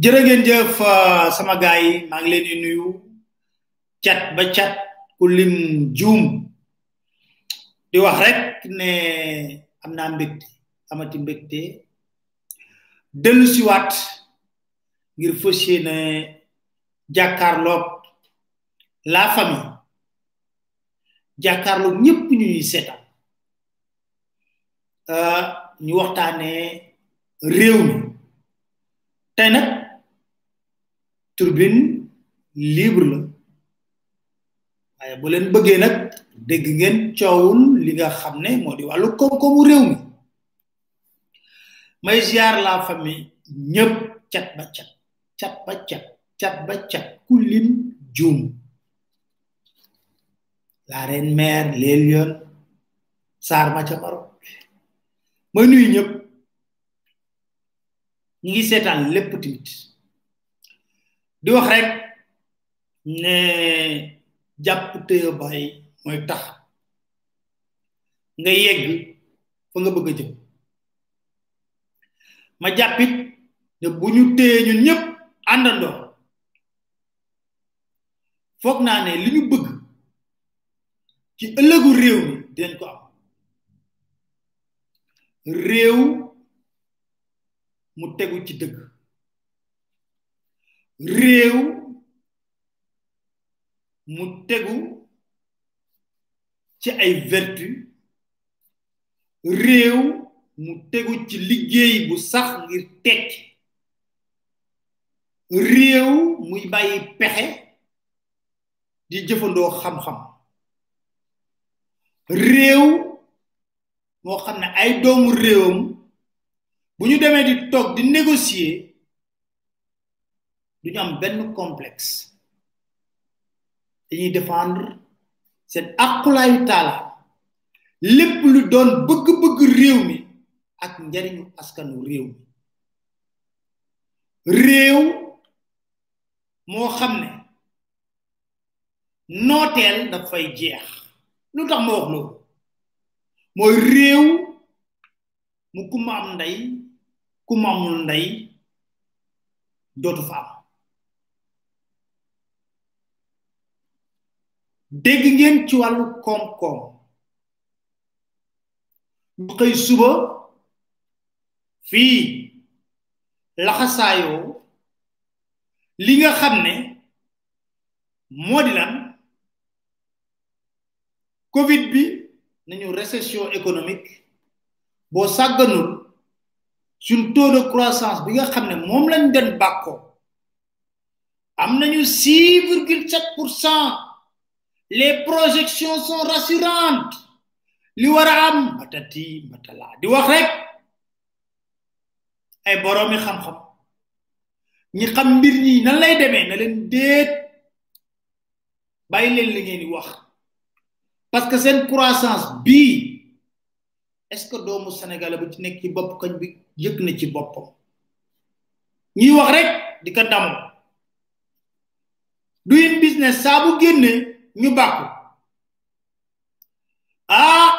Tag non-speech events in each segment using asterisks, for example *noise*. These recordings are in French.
jërë ngeen jëf uh, sama gaay maa ngi leen di nuyu. Cat ba cat ku lim juum. Di wax rek ne am naa mbégte amati mbégte. Dellu siwaat ngir fas yéene jàkkaarloog la famille. Jàkkaarloog ñëpp ñu ñuy seetaan. Uh, ñu waxtaanee réew mi. Tey turbine libre la. Waaye bu leen bëggee nag dégg ngeen coowul li nga xam ne moo di wàllu koom-koomu réew mi. May ziar la famille ñëpp cat ba cat cat ba cat cat ba cat ku lim juum. La reine mère les lions ma ca may nuyu ñëpp ngi seetaan lépp tamit. Di wax rek ne jàpp tëye bay mooy tax nga yegg fa nga bëgg a ma jàppit ne bu ñu téye ñun ñëpp àndandoo foog naa ne li ñu bëgg ci ëllëgu réew mi dinañ ko am. réew mu tegu ci dëgg. Réew mu tegu ci ay vertu réew mu tegu ci liggéey bu sax ngir tekki réew muy bàyyi pexe di jëfandoo xam-xam réew moo xam ne ay doomu réewam bu ñu demee di toog di négocier du ñu benn complexe. Dañuy défendre seen aqulaayu taala. Lépp lu doon bëgg-bëgg réew mi ak njariñu askanu réew mi. Réew moo xam ne nooteel dafay jeex. Lu tax ma wax loolu? Mooy réew mu ku ma am ndey ku ma amul ndey dootu fa dégg ngeen ci wàllu koom-koom. Ñu xëy suba fii laxasaayoo li nga xam ne moo di lan? Covid bi nañu récession économique. Boo sàgganul suñ taux de croissance bi nga xam ne moom lañ den bàkkoo am nañu 6,7 les projections sont rassurantes. Li matati matala. Di wax rek ay boroomi xam-xam ñi xam mbir ñi nan lay demee na leen déet bàyyi leen li ngeen di wax. Parce que seen croissance bii est-ce que doomu sénégalais bu ci nekk ci bopp koñ bi yëg na ci boppam? Ñuy wax rek di ko damu doing business saa bu génne ñu bàkku ah!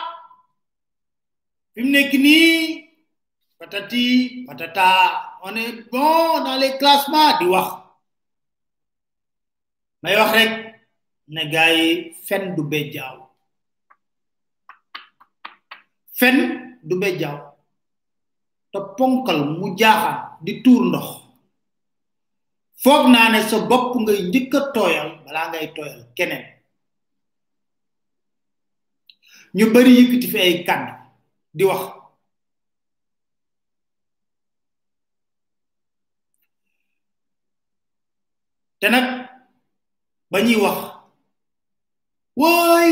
Fi mu nekk nii patati patata. On est bon dans les classements di wax may wax rek. Ne gars yi fen du bejjaaw fen du bejjaaw te ponkal mu jaaxaan di tuur ndox foog naa ne sa bopp ngay njëkk a tooyal balaa ngay tooyal keneen ñu bari yëkkati fi ay kàddu di wax. Te nag ba ñuy wax wooy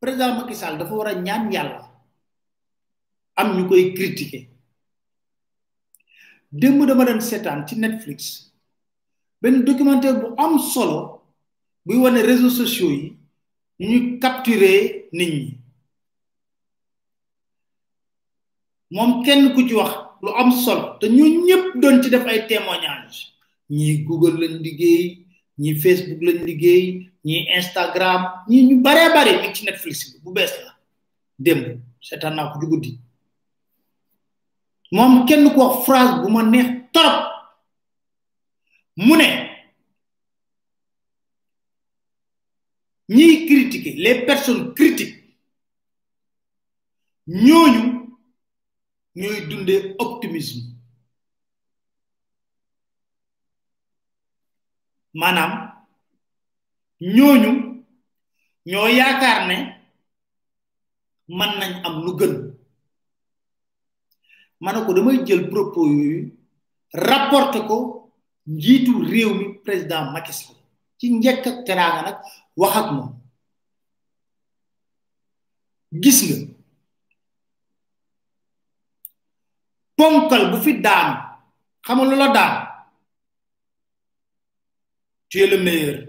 président Macky Sall dafa war a ñaan yàlla. Am ñu koy critiquer. Démb dama doon seetaan ci Netflix benn documentaire bu am solo buy wane réseaux sociaux yi ñu capturer nit ñi. Moom kenn ku ci wax lu am solo te ñu ñëpp doon ci def ay témoignages. Ñii Google lañ liggéey ñii Facebook lañ liggéey ñii Instagram ñi ñu baree bare mi ci Netflix bu bees la. Démb seetaan naa ko ci moom kenn ku wax phrase bu ma neex torop mu ne ñiy critiquer les personnes critiques ñooñu ñooy dundee optimisme. Maanaam ñooñu ñoo yaakaar ne mën nañ am lu gën. Ma ne ko damay jël propos yooyu ko njiitu réew mi président Macky ci njëkk ak teraanga nag gis tu es le meilleur.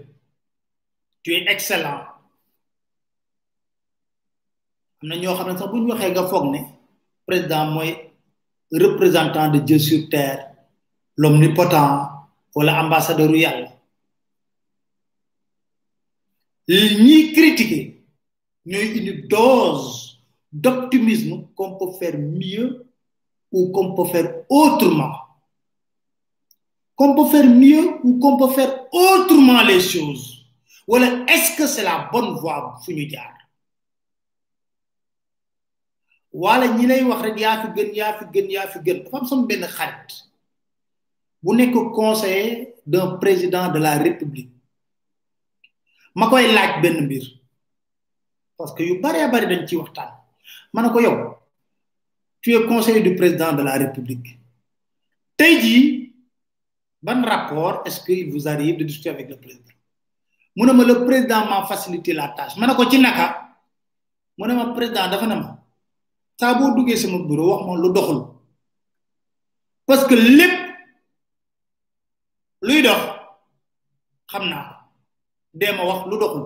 Tu es excellent. Président représentant de Dieu sur terre l'omnipotent wala ambassadeur yàlla ñiy critiquer ñooy une dose d'optimisme qu'on peut faire mieux ou qu'on peut faire autrement. Qu'on peut faire mieux ou qu'on peut faire autrement les choses. Wala est-ce que c'est la bonne voie fu ñu jaar? Wala ñi lay wax rek conseiller d'un président de la république ma koy laaj benn mbir. Parce que yu baree bari dañ ci waxtaan. Ma ne ko yow tu es conseiller du président de la république. Tey jii ban rapport est-ce qu'il vous arrive de discuter avec le président? Mu ne ma le président m'a facilité la tâche. Ma ne ko ci naka? Mu ne ma président dafa ne ma saa boo duggee sama bureau wax ma lu doxul. Parce que lépp luy dox xam naa ko dee ma wax lu doxul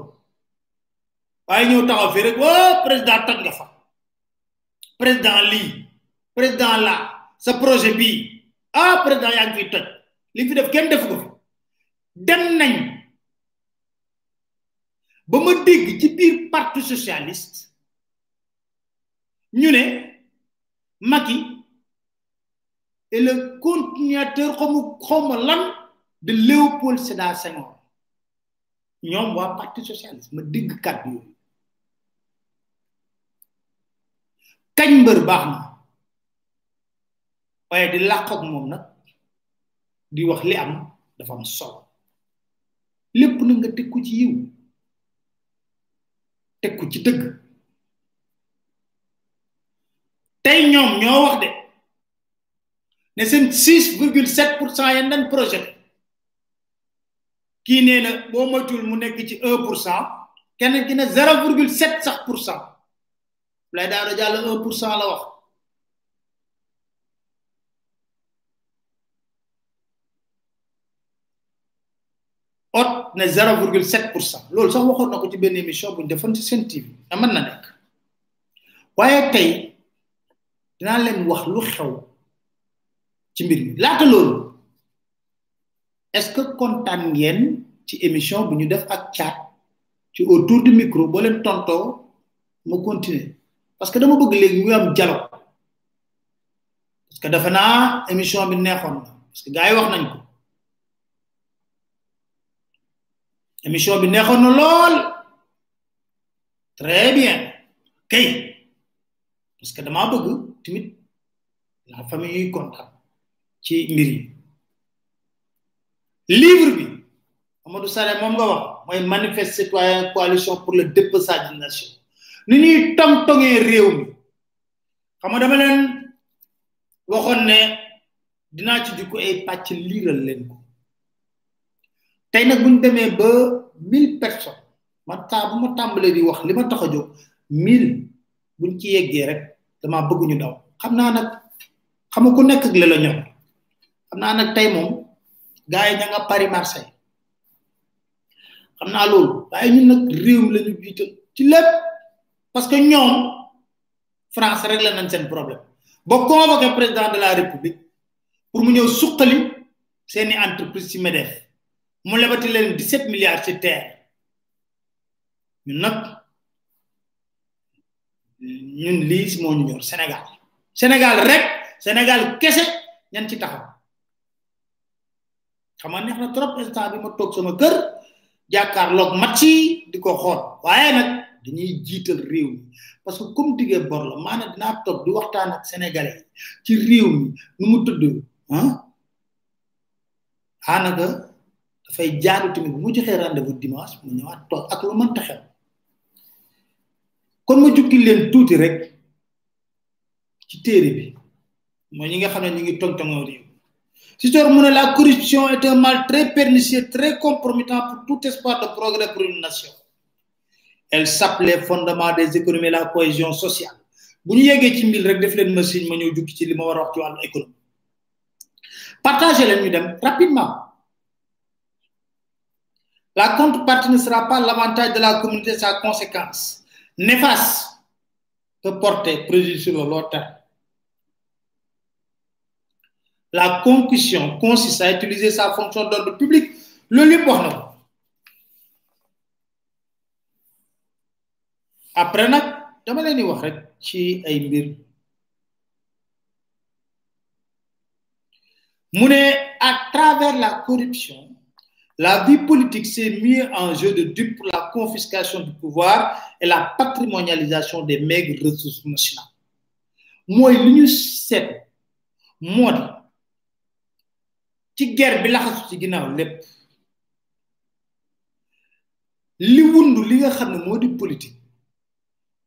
waaye ñëw taxaw fii rek woo président toj nga fa président lii président la sa projet bii ah président yaa ngi fiy li fi def kenn defu ko fi dem nañ ba ma dégg ci biir parti socialiste ñu ne Macky est le continuateur xamu xawma lan de Léopold Sédar Senghor ñoom waa parti socialiste ma dégg kàddu yooyu. Kañ mbër baax na? Waaye di làqoog moom nag di wax li am dafa am solo. Lépp na nga teg ko ci yiw teg ko ci dëgg. Tey ñoom ñoo wax de ne seen six virgule sept pour cent dañ projet. Kii nee na boo moytul mu nekk ci un pour cent kenn ki ne 0,7 sax pour cent. Lay daara jàll un pour cent la wax. Ot ne 0,7 pour cent. Loolu sax waxoon na ko ci benn émission bu ñu defoon ci seen TV na nekk. Waaye tey dinaa leen wax lu xew ci mbir mi. Laata loolu est-ce que kontaan ngeen ci émission bu ñu def ak chat ci autour du micro? Boo leen tontoo ma continuer. Parce que dama bëgg léegi ñu am dialogue. Parce que dafa naa émission bi neexoon na. Parce que gars yi wax nañ ko. Émission bi neexoon na lool. Très bien. Kay. Parce que dama bëgg tamit la famille yuy kontaan ci mbir yi livre bi Amadou Sare moom nga wax mooy manifeste citoyen coalition pour le dépeçage de nation ni ñuy tong tongee réew mi. Xam nga dama leen waxoon ne dinaa ci jukko ay pàcc liiral leen ko. Tey nag buñ demee ba mille personnes ma taa bu ma tàmbalee di wax li ma tax a jóg mille buñ ci yeggee rek dama bëgg ñu daw. Xam naa nag xam nga ku nekk ak la la ñor. Xam naa nag tey moom gars yi ña nga Paris Marseille. Xam naa loolu. Waaye ñun nag réew mi la ñu ci lépp. Parce que ñoom France la nañ seen problème. Ba convoqué président de la république pour mu ñëw suqali seeni entreprise ci MEDEF. Mu lebati leen 17 milliards ci terre. Ñun nag ñun lii moo ñu ñor Sénégal. Sénégal rek Sénégal kese ñan ci taxaw. Xam nga neex na trop instant bi ma toog sama kër jàkkaarloog match yi di ko xool waaye nag dañuy jiital réew mi parce que comme diggee bor la maanaam dinaa toog di waxtaan ak sénégalais ci réew mi nu mu tudd ah xaanaka dafay jaaru tamit bu mu joxee rendez-vous dimanche mu ñëwaat toog ak lu mënta xew kon ma jukki leen tuuti rek ci téere bi. Mooy ñi nga xam ne ñu ngi tongtongoo réew Sitor mu ne la corruption est un mal très pernicieux très compromettant pour tout espoir de progrès pour une nation. Elle sape les fondements des économies et la cohésion sociale. Bu ñu partagez leen ñu dem rapidement. La contrepartie ne sera pas l'avantage de la communauté sa conséquence néfaste peut porter préjudice sur le la concussion consiste à utiliser sa fonction d'ordre public. Na ko. Après nag dama leen di wax rek ci ay à travers la corruption la vie politique s'est mise en jeu de dupe pour la confiscation du pouvoir et la patrimonialisation des maigres ressources nationales. Mooy li ñu seet ci guerre bi laxasu ci ginnaaw lépp. Li wundu li nga xam ne moo di politique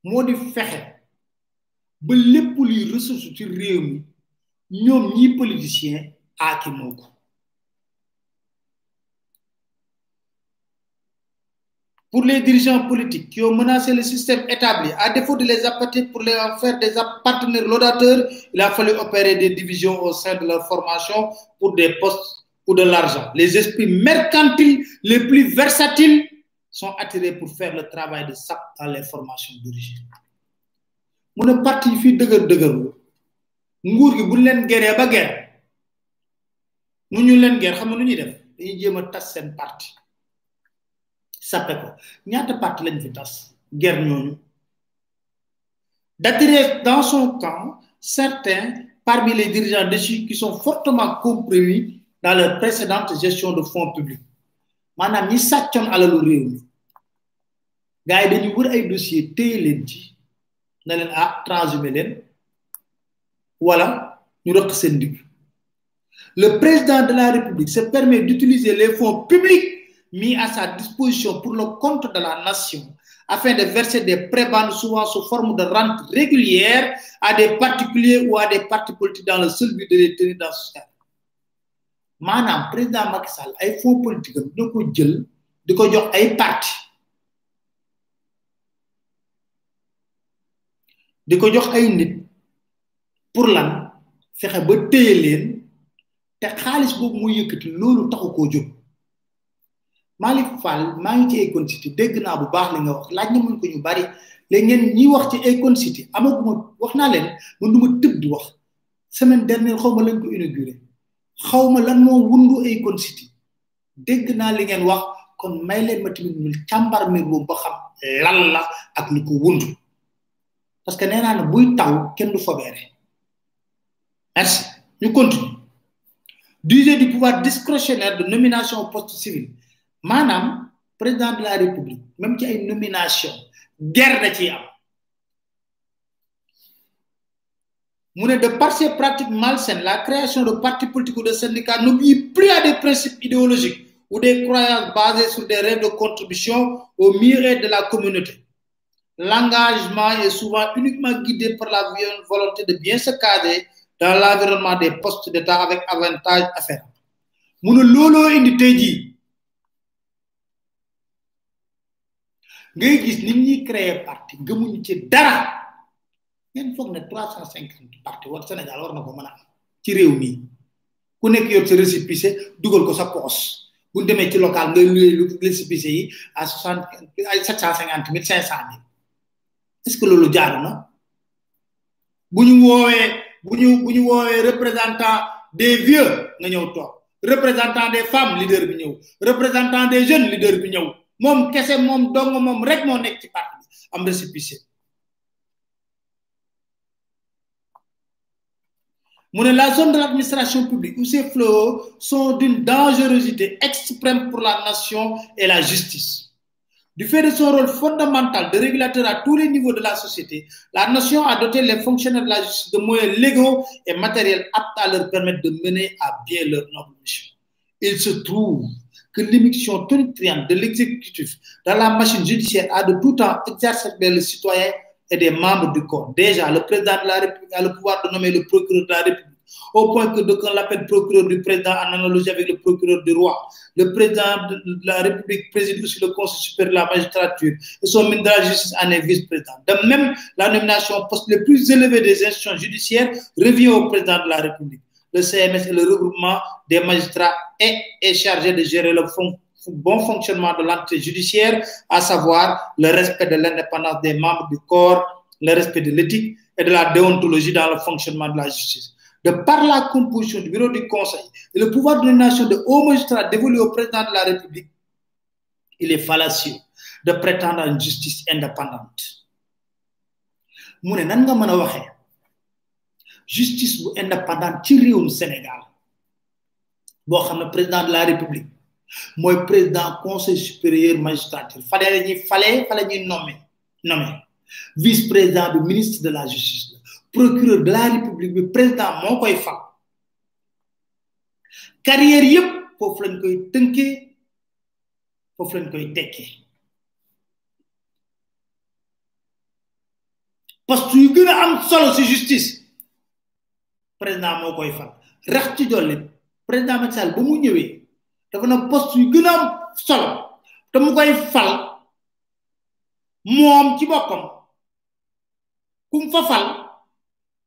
moo di fexe ba lépp luy ressource ci réew mi ñoom ñi politicien aaki moo ko. Pour les dirigeants politiques qui ont menacé le système établi, à défaut de les apathie pour les en faire des partenaires laudateurs, il a fallu opérer des divisions au sein de leur formation pour des postes ou de l'argent. Les esprits mercantiles les plus versatiles sont attirés pour faire le travail de SAP dans les formations d'origine. mu ne parti bu leen geree ba ger mu ñu leen seen parti sappe ko. Ñaata parti lañ fi tas? Ger ñooñu. D'attirer dans son camp certains parmi les dirigeants déchus qui sont fortement compromis dans leur précédente gestion de fonds publics. Maanaam ñi sàccoon alalu réew mi. Gars yi wër ay dossier téye leen ci na leen ah transhumé leen. Wala ñu rëq seen le président de la république se permet d'utiliser les fonds publics mis à sa disposition pour le compte de la nation afin de verser des prébendes souvent sous forme de rente régulière à des particuliers ou à des partis politiques dans le seul but de les tenir dans ce cadre. Maanaam président Macky Sall ay fonds politique am dina ko jël di ko parti di ko jox ay nit pour lan? Fexe ba téye leen te xaalis boobu muy yëkkati loolu taxu Malick Fall maa ngi ci Akon City dégg naa bu baax li nga wax laaj na mën ko ñu bari. Léegi ngeen ñi wax ci Akon City amaguma wax naa leen man du ma tëb di wax. Semaine dernière xaw ma lañ ko inauguré. Xaw ma lan moo wundu Akon City. Dégg naa li ngeen wax kon may ma tamit ñu càmbar mbir ba xam lan la ak li ko wundu. Parce que nee buy taw kenn du fobeere. Merci. Ñu continue. D'user du pouvoir discrétionnaire de nomination au civil. Maanaam président de la république même ci ay nomination guerre da ciy am. De par ces pratiques malsaines la création de partis politiques ou de syndicats n'obéit plus à des principes idéologiques ou des croyances basées sur des règles de contribution au mieux de la communauté. L'engagement est souvent uniquement guidé par la volonté de bien se cadrer dans l'environnement des postes d'État avec avantage afférent mu ne looloo ngay gis nit ñuy créer parti gëmuñu ci dara. Ngeen foog ne trois cent cinquante parti war Sénégal war na ko mën ci réew mi. Ku nekk yor sa récépissé dugal ko sa poos. Bu ñu demee ci local ngay luye récépissé yi à soixante ay sept cent cinquante mille cinq cent mille. Est ce que loolu jaaru na? Bu ñu woowee bu ñu bu ñu woowee représentant des vieux nga ñëw toog. Représentant des femmes leader bi ñëw. Représentant des jeunes leader bi ñëw. Moom kese moom dong moom rek moo nekk ci parti am récépissé. Mu la zone de l'administration publique où ces fléaux sont d'une dangerosité extrême pour la nation et la justice. Du fait de son rôle fondamental de régulateur à tous les niveaux de la société, la nation a doté les fonctionnaires de la justice de moyens légaux et matériels aptes à leur permettre de mener à bien leur noble mission. Il se trouve que l'émission tonitruante de l'exécutif dans la machine judiciaire a de tout temps exacerbé le citoyen et des membres du corps. Déjà, le président de la République a le pouvoir de nommer le procureur de la République au point que d'aucuns l'appellent procureur du président en analogie avec le procureur du roi. Le président de la République préside aussi le Conseil supérieur de la magistrature et son ministre de la Justice en est vice-président. De même, la nomination au poste le plus élevé des institutions judiciaires revient au président de la République. Le CMS et le regroupement des magistrats est, chargé de gérer le bon fonctionnement de l'entité judiciaire, à savoir le respect de l'indépendance des membres du corps, le respect de l'éthique et de la déontologie dans le fonctionnement de la justice de par la composition du bureau du conseil et le pouvoir de nomination de hauts magistrats dévolu au président de la République, il est fallacieux de prétendre à une justice indépendante. mu ne nan nga mën a waxee justice bu indépendante ci réewum Sénégal boo xam ne président de la République mooy président conseil supérieur magistrature. Fale la ñuy fale ñuy nommé vice président bi ministre de la justice procureur de la république bi président moo koy fal. Carrière yépp foofu lañ koy tënkee foofu lañ koy tekkee. Poste yu gën a am solo justice président moo koy fal. rax ci dolli président Macky Sall ba mu ñëwee dafa na poste yu gën a am te mu koy fal moom ci boppam. kum fa fal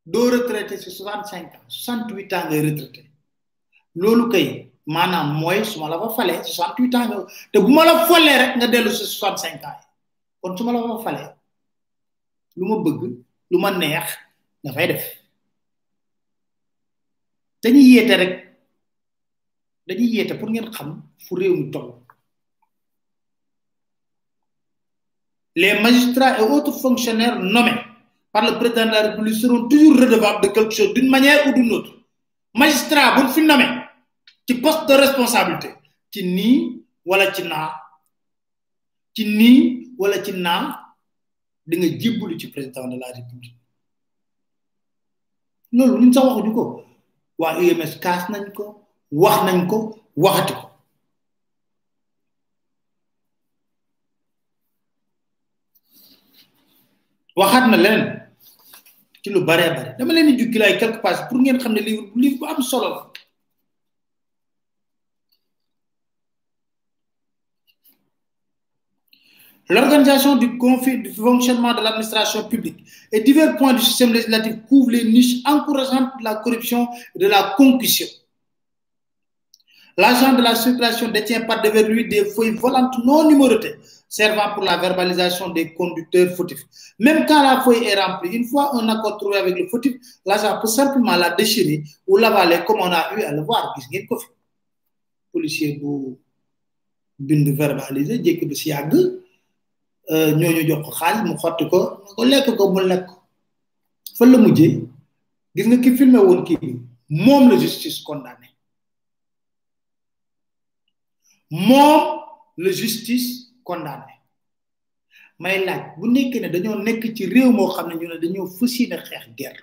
doo retraité ci soixante cinq ans soixante huit ans retraité. loolu kay maanaam mooy su ma la fa falee soixante huit nga te bu ma la folee rek nga dellu ci soixante cinq ans kon su la fa falee lu ma bëgg lu ma neex dafay def. Dañuy yéete rek dañuy yéete pour ngeen xam fu réew mi toll. Les magistrats et autres fonctionnaires nommés par le président de la République seront toujours redevables de quelque chose d'une manière ou d'une autre. Magistrat, vous fi nommé ci poste de responsabilité ci nii wala ci naa ci nii wala ci naa di nga jébbalu ci président de la République. Loolu luñ sax waxuñu waa UMS kaas nañ ko wax nañ ko waxati ko. Waxaat na leneen ci lu bare bare. Dama leen di jukki lay quelque pages pour ngeen xam ne livre livre bu am solo la. L'organisation du, fonctionnement de l'administration publique et divers points du système législatif couvrent les niches encourageantes de la corruption et de la concussion. L'agent de la circulation détient par devers lui des feuilles volantes non numérotées servant pour la verbalisation des conducteurs fautifs. Même quand la feuille est remplie, une fois un accord trouvé avec le fautif, l'agent peut simplement la déchirer ou l'avaler comme on a eu à le voir. Policier bind ñooñu jox ko mu xotti ko ko lekk ko mu lekk fa la mujjee gis nga ki filmé woon kii moom la justice condamné. Moom la justice condamné. May laaj bu nekkee ne dañoo nekk ci réew moo xam ne ñu ne dañoo fas yéene xeex guerre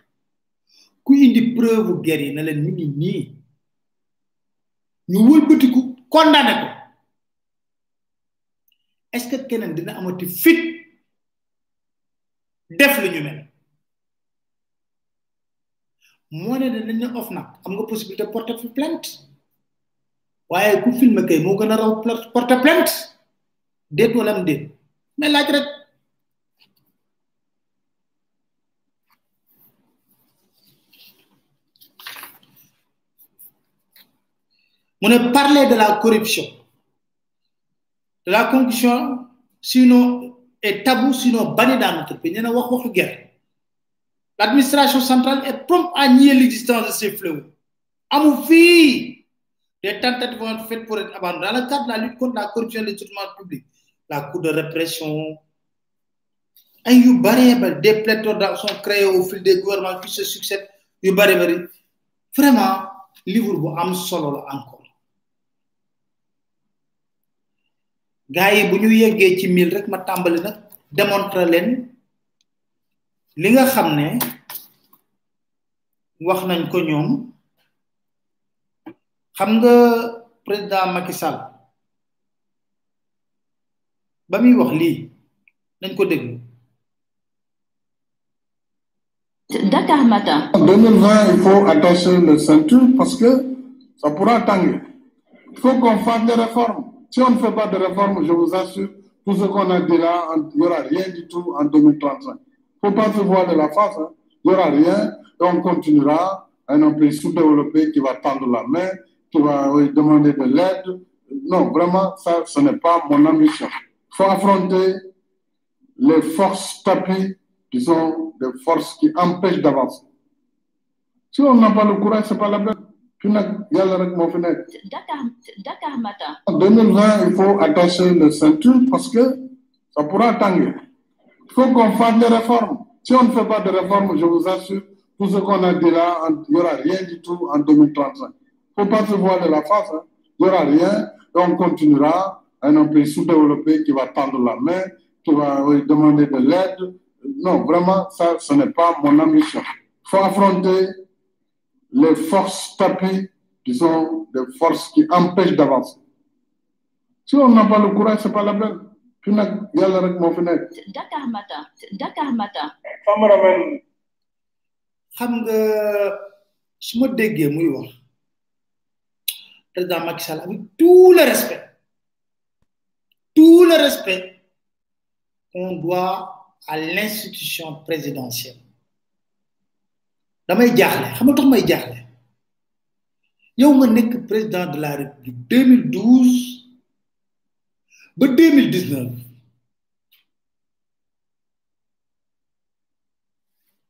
ku indi preuve guerre yi na leen mi ngi nii ñu wëlbatiku condamné ko. Est-ce que keneen dina amati fit def lu ñu mel? Moo ne dañ ne off nag. Am nga possibilité porter fi plainte. Waaye ku filmé kay moo gën a raw porter plainte. Déet wala am déet. Mais laaj rek. Mu ne parler de la corruption. La concussion sinon est tabou sinon banni dans notre pays. L'administration centrale est prompte à nier l'existence de ces fléaux. Amul fii des tentatives vont être faites pour être abandonnées. Dans le cadre de la lutte contre la corruption et l'étourdement public la cour de répression ay yu bare ba des pléthores sont créés au fil des gouvernements qui se succèdent. Yu bare bari vraiment livre am solo encore gars yi bu ñu yeggee ci mille rek ma tàmbali nag démontrer leen li nga xam ne wax nañ ko ñoom xam nga président Macky Sall ba muy wax lii nañ ko déglu Dakar Matin. En 2020, il faut attacher le ceinture parce que ça pourra tanguer. Il faut qu'on fasse des réformes. Si on ne fait pas de réformes, je vous assure, tout ce qu'on a dit là, il n'y aura rien du tout en 2035. Il ne faut pas se voir de la face. hein. Il n'y aura rien et on continuera à un pays sous-développé qui va tendre la main, qui va demander de l'aide. Non, vraiment, ça, ce n'est pas mon ambition. Il faut affronter les forces tapis qui sont des forces qui empêchent d'avancer. Si on n'a pas le courage, ce n'est pas la peine. Puis nag, yàlla rek moo fi nekk. Dakar, Dakar Matin. En 2020, il faut attacher le ceinture parce que ça pourra tanguer. Il faut qu'on fasse des réformes. Si on ne fait pas de réformes, je vous assure, tout ce qu'on a dit là, il n'y aura rien du tout en 2035. Il ne faut pas se voir de la face. hein. Il n'y aura rien et on continuera à un pays sous-développé qui va tendre la main, qui va demander de l'aide. Non, vraiment, ça, ce n'est pas mon ambition. Il faut affronter les forces tapis qui sont des forces qui empêchent d'avancer. Si on n'a pas le courage, ce n'est pas la peine. Puis nag, yàlla rek moo fi nekk. Dakar Matin. Dakar Matin. cameraman xam nga su ma déggee muy wax président Macky Sall avec tout le respect tout le respect qu'on doit à l'institution présidentielle damay jaaxle. Xam nga may jaaxle? Yow nga nekk président de la république 2012 ba 2019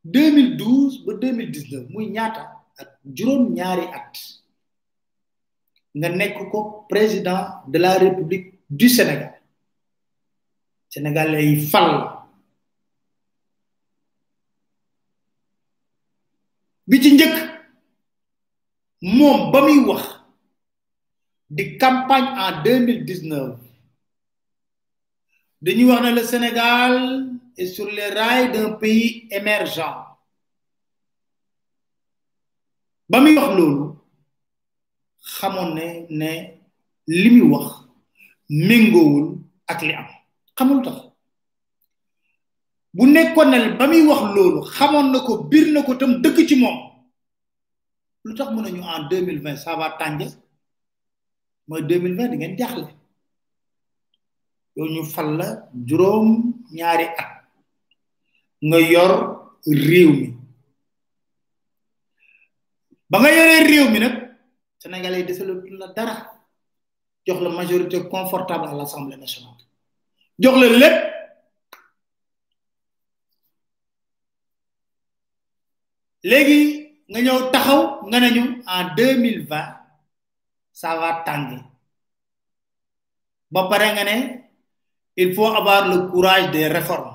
2012 ba 2019 muy ñaata ak juróom ñaari at nga nekk ko président de la république du Sénégal. Sénégalais yi fal bi ci njëkk moom ba campagne en 2019 dañuy wax ne le Sénégal est sur les rails d'un pays émergent. Ba muy wax loolu xamoon ne ne li muy wax bu nekkoon ne ba muy wax loolu xamoon na ko bir na ko tam dëgg ci moom. Lu tax mën nañu en 2020 ça va tànje mooy 2020 di ngeen jaaxle. Yow ñu fal la juróom ñaari at nga yor réew mi. Ba nga yoree réew mi nag sénégalais yi desalatul la dara. Jox la majorité confortable à l'assemblée nationale. Jox la lépp léegi nga ñëw taxaw nga nañu en 2020 ça va tàng ba pare nga ne il faut avoir le courage des réformes.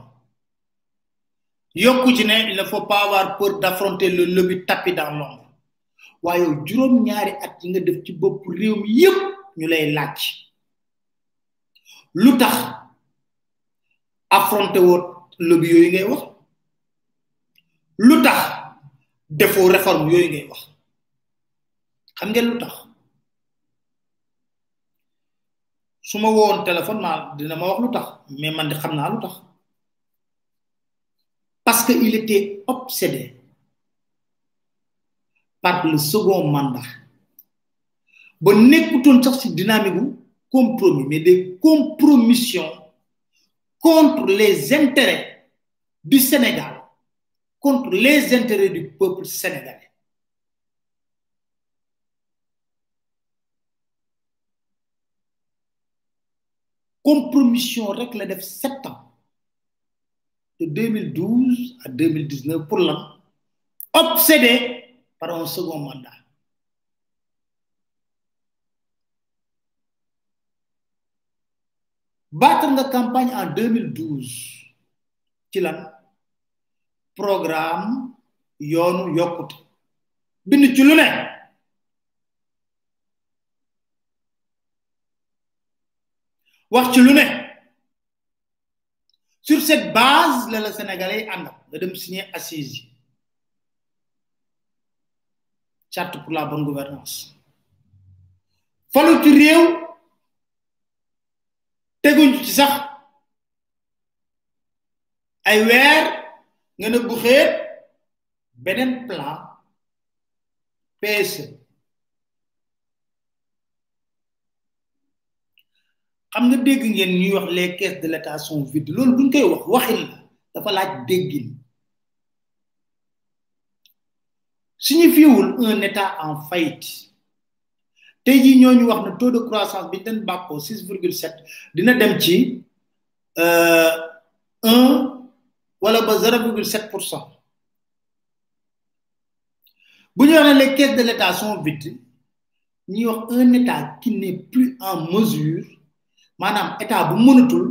Yokku ci ne il ne faut pas avoir peur d'affronter le lobby tapis dans l'ombre. Waaye juróom ñaari at yi nga def ci bopp réew mi yépp ñu lay laaj. Lu tax affronter woo lobby yooyu ngay wax? Lu tax defoo réforme yooyu ngay wax. Xam ngeen lu tax? Su ma woon téléphone ma dina ma wax lu tax mais man di xam naa lu tax. Parce que il était obsédé par le second mandat. Ba nekkutoon sax ci dynamique bu compromis mais des compromissions contre les intérêts du Sénégal contre les intérêts du peuple sénégalais. Compromission rek la def sept ans de 2012 à 2019 pour lan obsédé par un second mandat. Battre nga campagne en 2012 ci lan programme yoonu yokkute. Bind ci lu ne. Wax ci lu ne. Sur cette base la la sénégalais ànd nga dem signer assise yi. Charte pour la bonne gouvernance. Falu ci réew. Teguñ ci sax ay weer nga ne bu xeet beneen plan PSE xam nga dégg ngeen ñuy les caisses de l'état sont vides. Loolu buñ koy wax waxin la dafa laaj déggin. Signifiewul un état en faillite. Tey jii ñooñu wax na taux de croissance bi ñu den bàkkoo six virgule sept dina dem ci un wala ba zéro virgule sept pour cent. Les caisses de l'état sont vides ñuy wax un état qui n'est plus en mesure maanaam état bu mënatul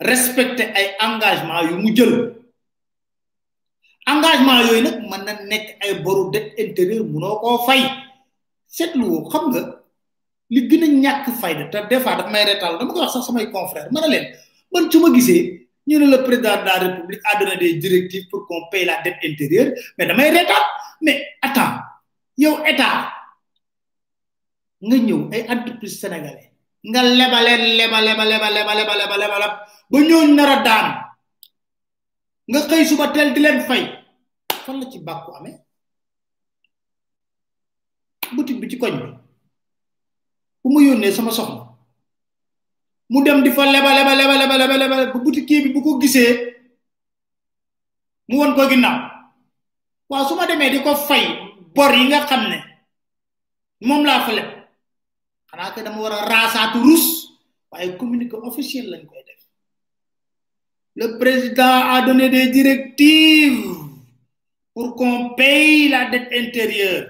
respecter ay engagement yu mu jël. Engagement yooyu nag mën na nekk ay boru dette intérieur munoo koo fay. Seetlu woo xam nga li gën a ñàkk te ne le président de la république a donné des directives pour qu'on paye la dette intérieure mais damay reetaan. Mais attends yow état nga ñëw ay entreprise sénégalais nga lebaleen leba leba leba leba leba leba leba leb ba ñooñ nar a daan nga xëy suba teel di leen fay. Fan mu dem di fa leba leba leba leba leba leba bu boutique bi bu ko gisee mu won ko ginnaaw. Waaw su ma demee di ko fay bor yi nga xam ne moom laa fa leb. Xanaa que dama war a raasaatu rus waaye communiqué officiel lañ koy def. Le président a donné des directives pour qu'on paye la dette intérieure.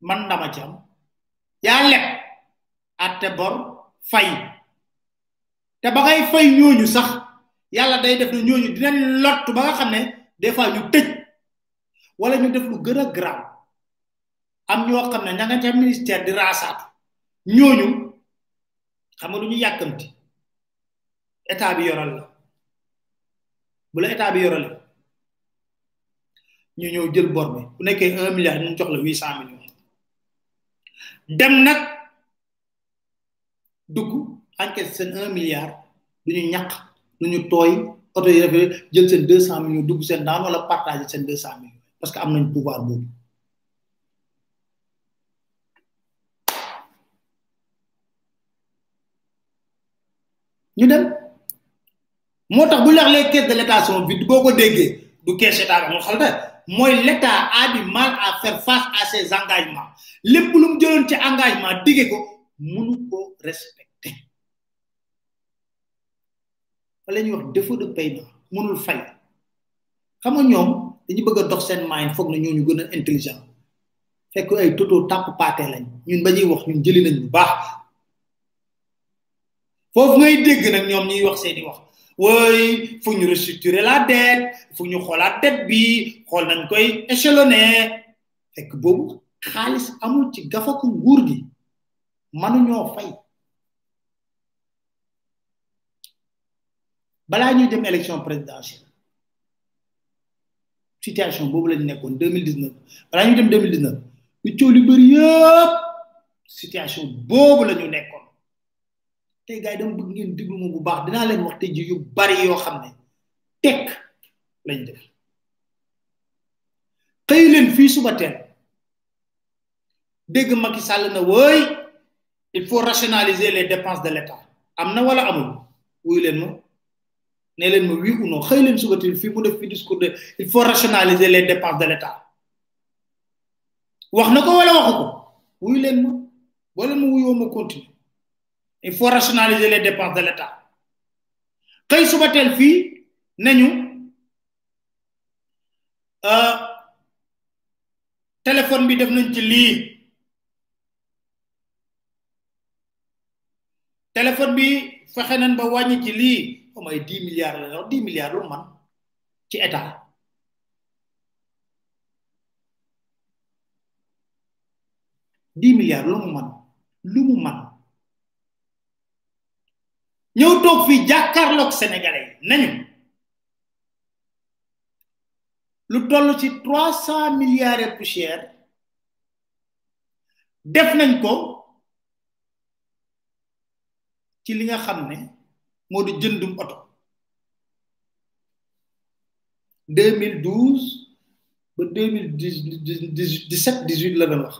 Man dama ci am. Yaa atte bor fay. Te ba fay ñooñu sax yàlla day def ne ñooñu dinañ lott ba nga xam ne des fois ñu tëj wala ñu def lu gën a grave am ñoo xam ne ña nga ca ministère di raasaatu. Ñooñu xam nga du ñu yàkkamti? État bi yoral la. Bu la état bi yorale ñu ñëw jël bor bi. Bu nekkee un milliard ñu jox la huit cent millions. Dem nag dugg enquête seen un milliard du ñu ñaq du ñu tooy oto yi jël seen deux cent millions dugg seen daan wala partager seen deux cent millions parce que am nañ pouvoir boobu. Ñu dem. Moo tax les caisses de l'état sont vides boo ko déggee du caisse état mooy l'état a du mal à faire face à ses engagements. Lépp lu mu jëloon ci engagement mënu ko respecter fa la wax défaut de paiement mënul fay. Xam nga ñoom dañu bëgg a dox seen mind foog na ñooñu gën a intelligent. Fekk ay toto tàpp paate lañ. Ñun ba ñuy wax ñun jëli nañ bu baax. Foofu ngay dégg nag ñoom ñuy wax seeni wax. Wooy fu ñu restructurer la dette fu ñu xoolaat dette bi xool nañ koy échelonné. Fekk boobu xaalis amul ci gafaku nguur gi. Mënuñoo fay. Balaa ñuy dem élection présidentielle situation boobu lañ nekkoon 2019 balaa ñuy dem 2019 lu coow li bëri yëpp situation boobu la ñu nekkoon. Tey dama bëgg ngeen déglu ma bu baax dinaa leen wax tey ne tekk il faut rationaliser les dépenses de leen ma ne leen ma oui ou non xëy leen suba fii mu def fi discours de il faut rationaliser les dépenses de l'État. Wax na ko wala waxu ko? Wuyu leen ma. Wala ma wuyoo ma continue il faut rationaliser les dépenses de l'État. Xëy suba teel fii nañu téléphone bi def nañ ci lii. Téléphone bi fexe nañ ba wàññi ci lii ay dix milliards la wax dix milliards lu man ci état dix milliards lu mu man lu mu man ñëw toog fii jàkkaarloog sénégalais nañu lu toll ci trois cent milliards et poussière. Def nañ ko ci li nga xam ne moo di jëndum oto. 2012 ba 2017 18 la doon wax.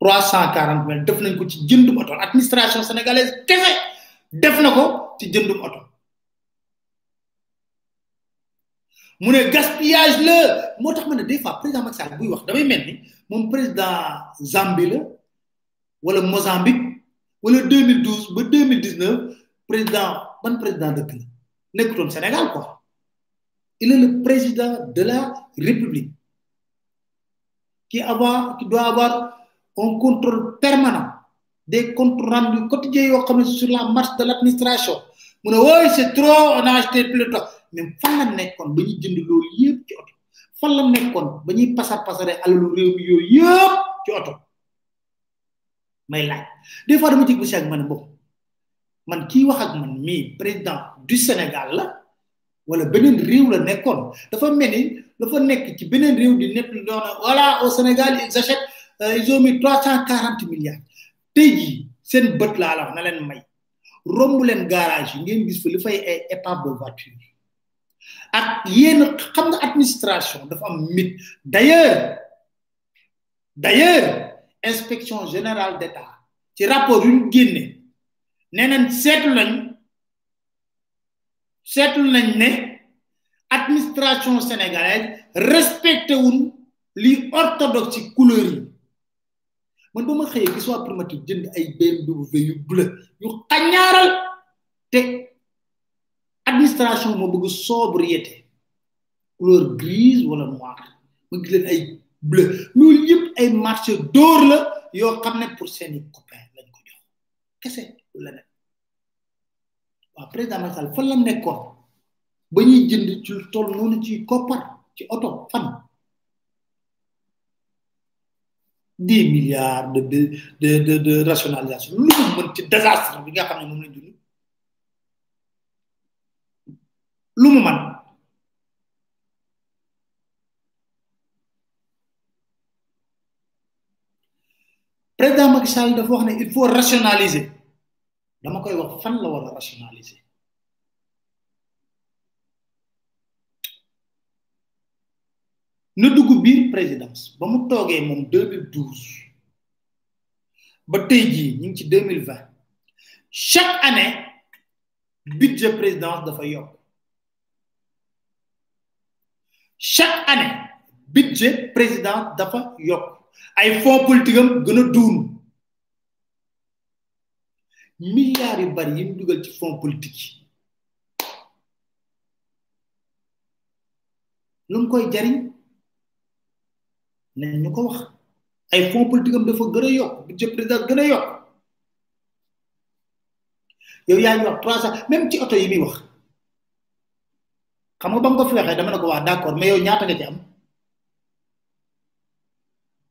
340 mille def nañ ko ci jëndum administration sénégalaise kese def na ko ci jëndum oto. mu ne gaspillage la. moo tax ma ne des fois président Macky Sall buy wax damay mel ni moom président Zambie la wala Mozambique wala 2012 ba 2019 président ban président dëkk la. Nekkutoon Sénégal quoi. Il le président de la République qui avoir qui doit avoir un contrôle permanent des comptes rendus quotidiens yoo xam ne sur la marche de l'administration. Mu ne wooy c'est trop on a acheté plus tôt mais fan la nekkoon ba ñuy jënd loolu yëpp ci oto. Fan la nekkoon ba ñuy pasar pasare alalu réew mi yëpp ci oto. May laaj. Des fois dama jig bi ak man bopp man kii wax ak man mii président du Sénégal la wala beneen réew la nekkoon. Dafa mel ni dafa nekk ci beneen réew di nekk doona voilà au Sénégal ils achètent ils ont mis trois cent quarante milliards. Tey jii seen bët laa la wax na leen may. Romb leen garage yi ngeen gis fa li fay ay épave de voiture ak yéen xam nga administration dafa am mit d'ailleurs d'ailleurs inspection générale d'État ci rapport yu ñu nee nañ seetlu nañ seetlu nañ ne administration sénégalaise respecté wun li orthodoxe ci couleur yi. Man ba ma xëyee gis waa primature jënd ay BMW yu bleu yu xañaaral te administration moo bëgg sobriété couleur grise wala noir ma gis leen ay bleu. Loolu yëpp ay marché d'or la yoo xam ne pour seeni copain lañ ko jox. Kese. La nekk waaw président Macky Sall fan la nekkoon ba ñuy jënd ci lu toll ci koppar ci oto fan? Dix milliards de de de de rationalisation. Lu mu mën ci désastre bi nga xam ne moom lañ dund? Lu mu man président Macky Sall dafa wax ne il faut rationaliser. Dama koy wax fan la war a rationaliser na dugg biir présidence ba mu toogee moom 2012 ba tey jii ñu ngi ci 2020 chaque année budget présidence dafa yokk chaque année budget président dafa yokk ay fonds politique am gën a duun milliards yu bari yi mu dugal ci fonds politique yi. Lu mu koy jariñ? Nañ ñu ko wax. Ay fonds politique am dafa gën a yokk budget président gën a yokk. Yow yaa ngi wax trois cent même ci oto yi muy wax. Xam nga ba nga ko fi waxee dama ne ko wax d'accord mais yow ñaata nga ci am?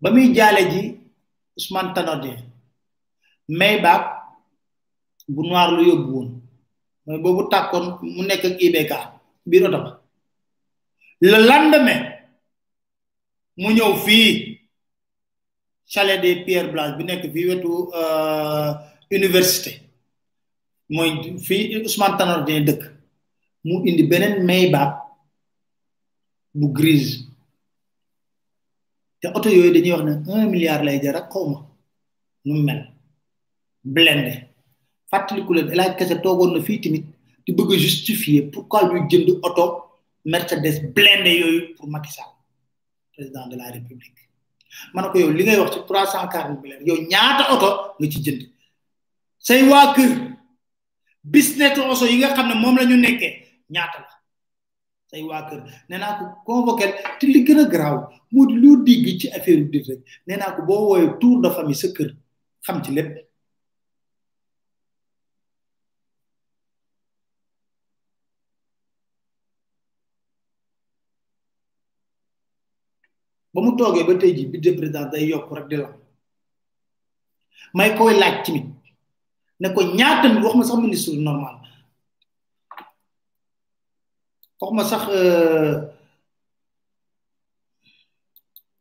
Ba muy jaale ji Ousmane Tanor Dieng. May baag bu noir lu yóbbu woon. Mooy boobu tàkkoon mu nekk ak IBK biir oto ba. Le mu ñëw fii chalet des Pierre Blanche bi nekk fii wetu université. Mooy fii Ousmane Tanor dëkk. Mu indi beneen Maybach bu grise. Te oto yooyu dañuy wax ne un milliard lay jar ak nu mel. Blindé. Fàttaliku leen El Kese toogoon na fii tamit di bëgg a justifier pourquoi luy jënd oto Mercedes blindé yooyu pour Macky Sall président de la République. Ma ne yow li ngay wax ci trois cent quarante milliards yow ñaata oto nga ci jënd? Say waa kër business oso yi nga xam ne moom la ñu nekkee ñaata la? Say waa kër nee naa ko convoqué te li gën a garaaw di loo digg ci affaire bi rek nee boo wooyee tour de famille sa kër xam ci lépp. Ba mu toogee ba tey ji budget président day yokk rek di la. May koy laaj tamit ne ko ñaata wax ma sax ministre normal. Wax ma sax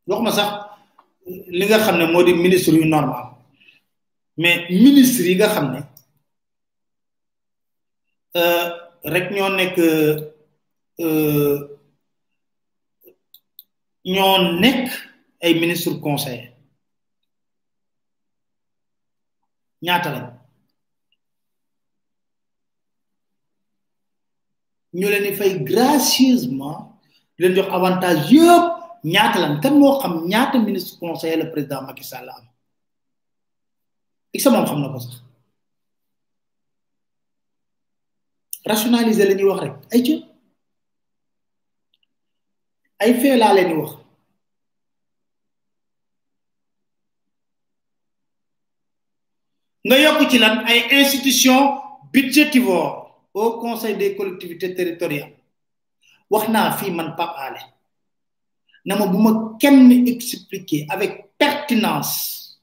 wax ma sax li nga xam ne moo di ministre yu normal. Mais ministre yi nga xam ne rek ñoo nekk ñoo nekk ay ministre conseiller ñaata lañ? Ñu leen di fay gracieusement di leen jox avantage yëpp. Ñaata lan kan moo xam ñaata ministre conseiller le président Macky Sall am? Sa moom xam na ko sax. Rationaliser la ñuy wax rek. Ay ay fee laa leen wax. Nga yokk ci institution budgétivore au conseil des collectivités territoriales. Wax naa fii man Pape Alé. Na ma bu ma kenn expliquer avec pertinence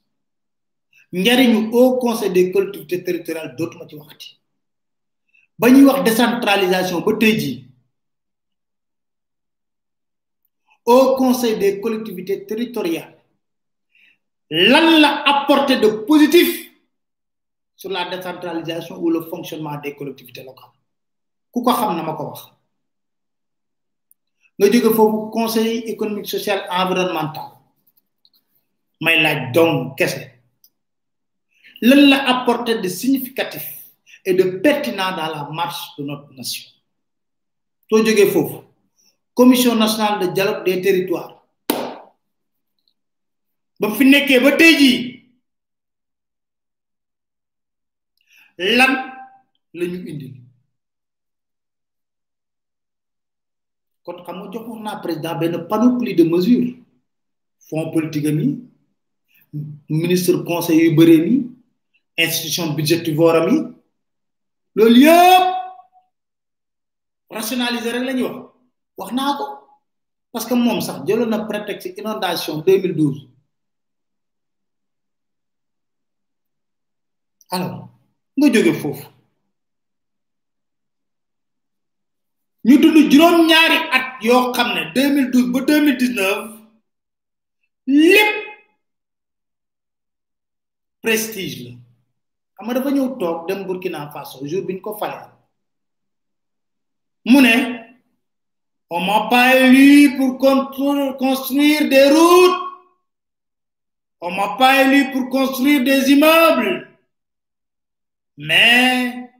njariñu au conseil des collectivités territoriales dootuma ci waxati. Ba ñuy wax décentralisation au conseil des collectivités territoriales. Lan la apporté de positif sur la décentralisation ou le fonctionnement des collectivités locales. Ku ko xam na ma ko wax. Nga jóge foofu conseil économique social environnemental. May laaj donc kese. Lan la apporté de significatif et de pertinent dans la marche de notre nation. Soo jógee foofu commission nationale de dialogue des territoires. Ba fi nekkee ba tey jii lan la ñu indil kon xam nga joxoon naa président benn panoplie de mesures. Fonds politique ministre conseil yu bëree mi institution budgétivore am yi. Loolu yëpp rationaliser rek wax naa ko. parce que moom sax jëloon na prétexte inondation 2012 alors nga jóge foofu. ñu dund juróom-ñaari at yoo xam ne 2012 ba 2019 lépp prestige la. xam nga dafa ñëw toog dem Burkina Faso jour bi ko fale mu ne on m'a pas élu pour construire des routes. On m'a pas élu pour construire des immeubles. Mais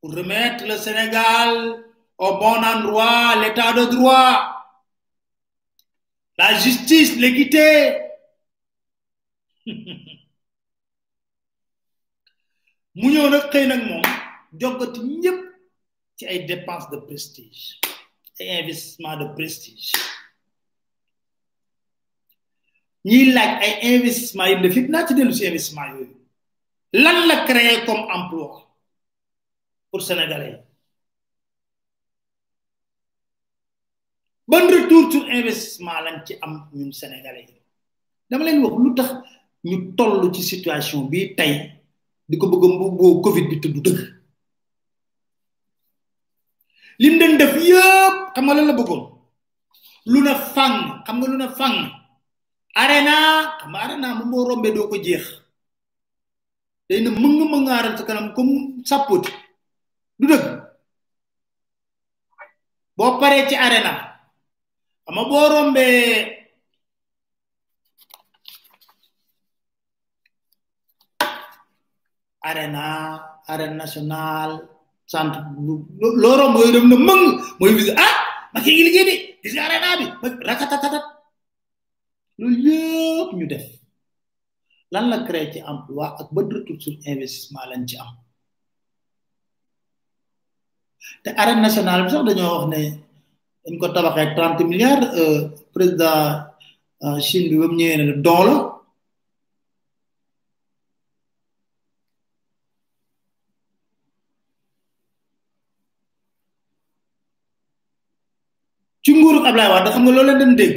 pour remettre le Sénégal au bon endroit, l'état de droit, la justice, l'équité. *laughs* mu ñëw nag de prestige investissement de prestige ñiy laaj ay investissement yi def naa ci dellu si investissement yooyu. Lan la créer comme emploi pour sénégalais ban retour sur investissement lañ ci am ñun sénégalais dama leen wax lu tax ñu toll ci situation bi tey di ko bëgg covid bi tudd dëgg lim dañ def yëpp xam nga lan lu na fang xam nga lu na fang? Arena xam nga arena mu moo rombe doo ko jeex. Day na mëng mëngaaral sa kanam comme sàppoti du dëgg. Boo paree ci arena xam nga boo rombee arena arène nationale centre loo romb yooyu dem na mëng mooy visi ah! Ma kii ngi liggéey de gis nga arena bi rakatatatat loolu yëpp ñu def lan la créé ci emploi ak ba retour sur investissement lañ ci am. Te arène nationale bi sax dañoo wax ne dañ ko tabaxee trente milliards président Chine bi ba mu ñëwee ne Ablaye Wade xam nga loolu dégg.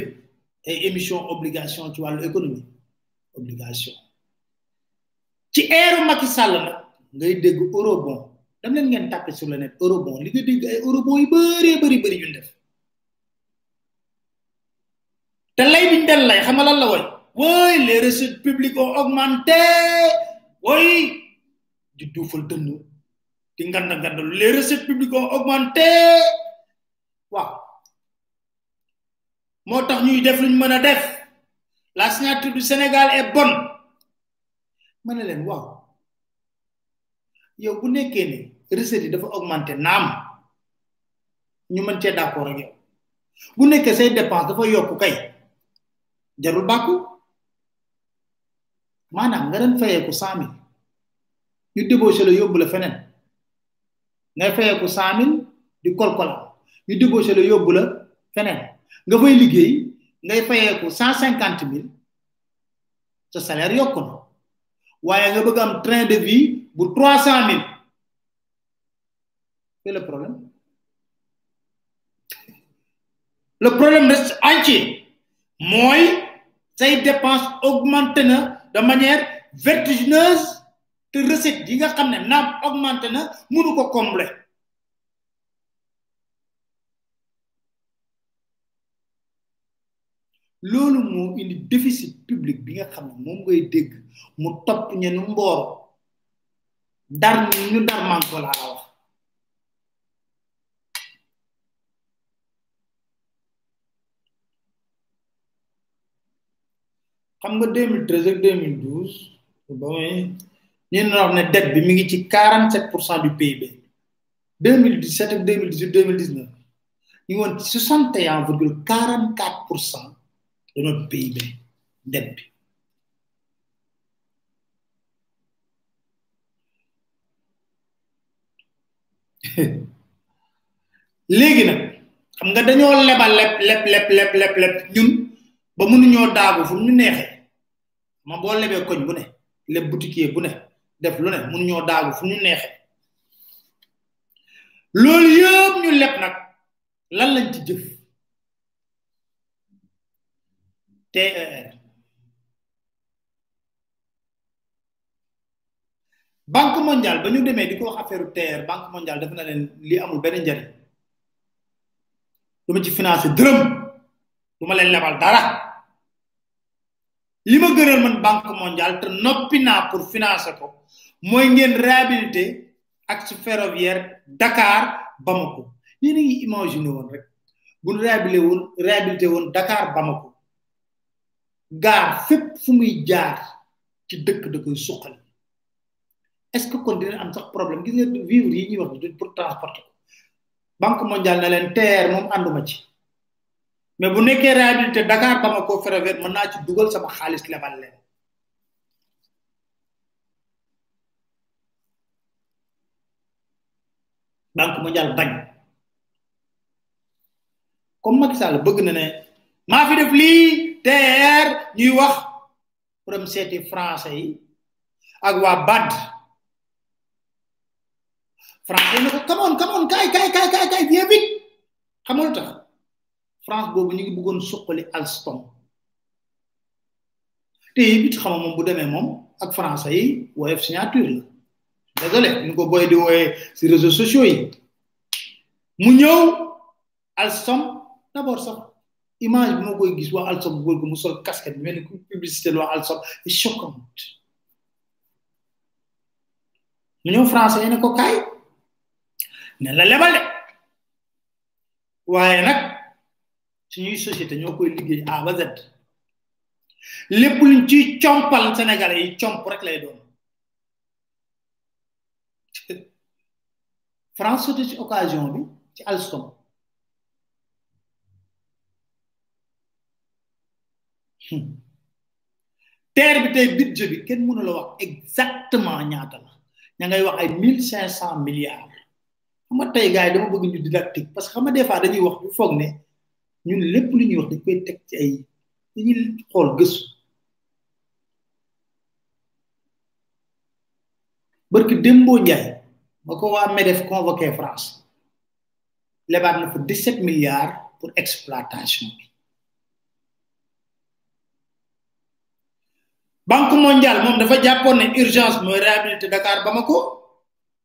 Ay émission obligation ci wàllu économie. Obligation. Ci eeru Macky Sall nag ngay dégg eurobond. Dam leen ngeen tapé sur le net eurobond. Li nga dégg ay eurobond yu bëree bëri bëri ñun def. Te lay biñ del lay xam nga lan la woy? Woy les recettes publiques ont augmenté. Woy di duufal dënn di nganda ngandalu les recettes publiques ont augmenté. Waaw moo tax ñuy def luñ mën a def. La signature du Sénégal est bonne. Ma ne leen waaw. Yow bu nekkee ne recettes yi dafa augmenté naam ñu mën cee d'accord ak yow. Bu nekkee say dépense dafa yokk kay jarul bàkku. Maanaam nga doon fayeeku cent mille ñu débauché la yóbbu la feneen. Ngay fayeeku cent mille di kolkola. Ñu débauché la yóbbu la feneen nga fay liggéey ngay fayeeku cent cinquante mille sa salaire yokku na. Waaye nga bëgg am de vie bu trois cent mille. C'est le problème. Le problème reste entier. Mooy say dépense augmenté na de manière vertigineuse te recette yi nga xam ne naam augmenté na mënu ko combler. Loolu moo indi déficit public bi nga xam ne moom ngay dégg mu topp ñenu mboor. Dar ñu dar manko laa la wax. Xam nga 2013 ak 2012 ba may ñeen wax ne dette bi mi ngi ci 47 pour cent du PIB 2017 ak 2018 2019 ñu ngi woon ci 61 virgule 44 pour cent dette bi. *laughs* Léegi nag xam nga dañoo lebal leb leb leb leb leb leb ñun ba mënuñoo daagu fu ñu neexee. Ma boo lebee koñ bu ne leb boutiquier bu ne def lu ne mënuñoo daagu fu ñu neexee. Loolu yëpp ñu leb nag lan lañ ci jëf? TER banque mondiale ba ñu demee di ko wax affaire TER banque mondiale def na leen li amul benn njariñ. Du ma ci financé dërëm du ma leen lebal dara. Li ma gënal man banque mondiale te noppi naa pour financer ko mooy ngeen réhabilité axe ferroviaire Dakar Bamako. Yéen a ngi imaginer woon rek bu ñu woon réhabilité woon Dakar gaar fépp fu muy jaar ci dëkk da koy suqali. Est-ce que kon dina am sax problème? Gis vivre yi ñuy wax du pour transporter ko. Banque mondiale na leen TER moom ànduma ci. Mais bu nekkee réhabilité Dakar Bamako ferroviaire mën naa ci dugal sama xaalis lebal leen. Banque mondiale bañ. Comme Macky bëgg na ne maa fi def lii TER ñuy wax pour seeti français yi ak waa BAD. Français ne ko come on come on kaay kaay kaay kaay tax? France boobu ñu ngi bëggoon suqali Alstom. Te it xam moom bu demee moom ak français yi woyef signature la. Désolé ñu ko boy di wooyee si réseaux sociaux yi. Mu ñëw Alstom d'abord sax image bi ma koy gis waa Alstom góor ko mu sol casquette mel ni publicité la waa Alstom est choquant. Mu ñëw français ne ko kaay ne la lebal de. Waaye nag suñuy société ñoo koy liggéey A ba Z. Lépp luñ ciy compal sénégalais yi comp rek lay doon. *laughs* France sauté ci occasion bi ci Alstom. Terre bi tey budget bi kenn mënu la wax exactement ñaata la. Ña ngay wax ay mille cinq cent milliards. Xam nga tey gars yi dama bëgg ñu didactique parce que xam nga des fois dañuy wax bu foog ne ñun lépp lu ñuy wax dañ koy teg ci ay dañuy xool gëstu. Barki njaay ba ko waa MEDEF convoqué France lebaat na fa 17 milliards pour exploitation banque mondiale moom dafa jàppoon ne urgence mooy réhabilité Dakar Bamako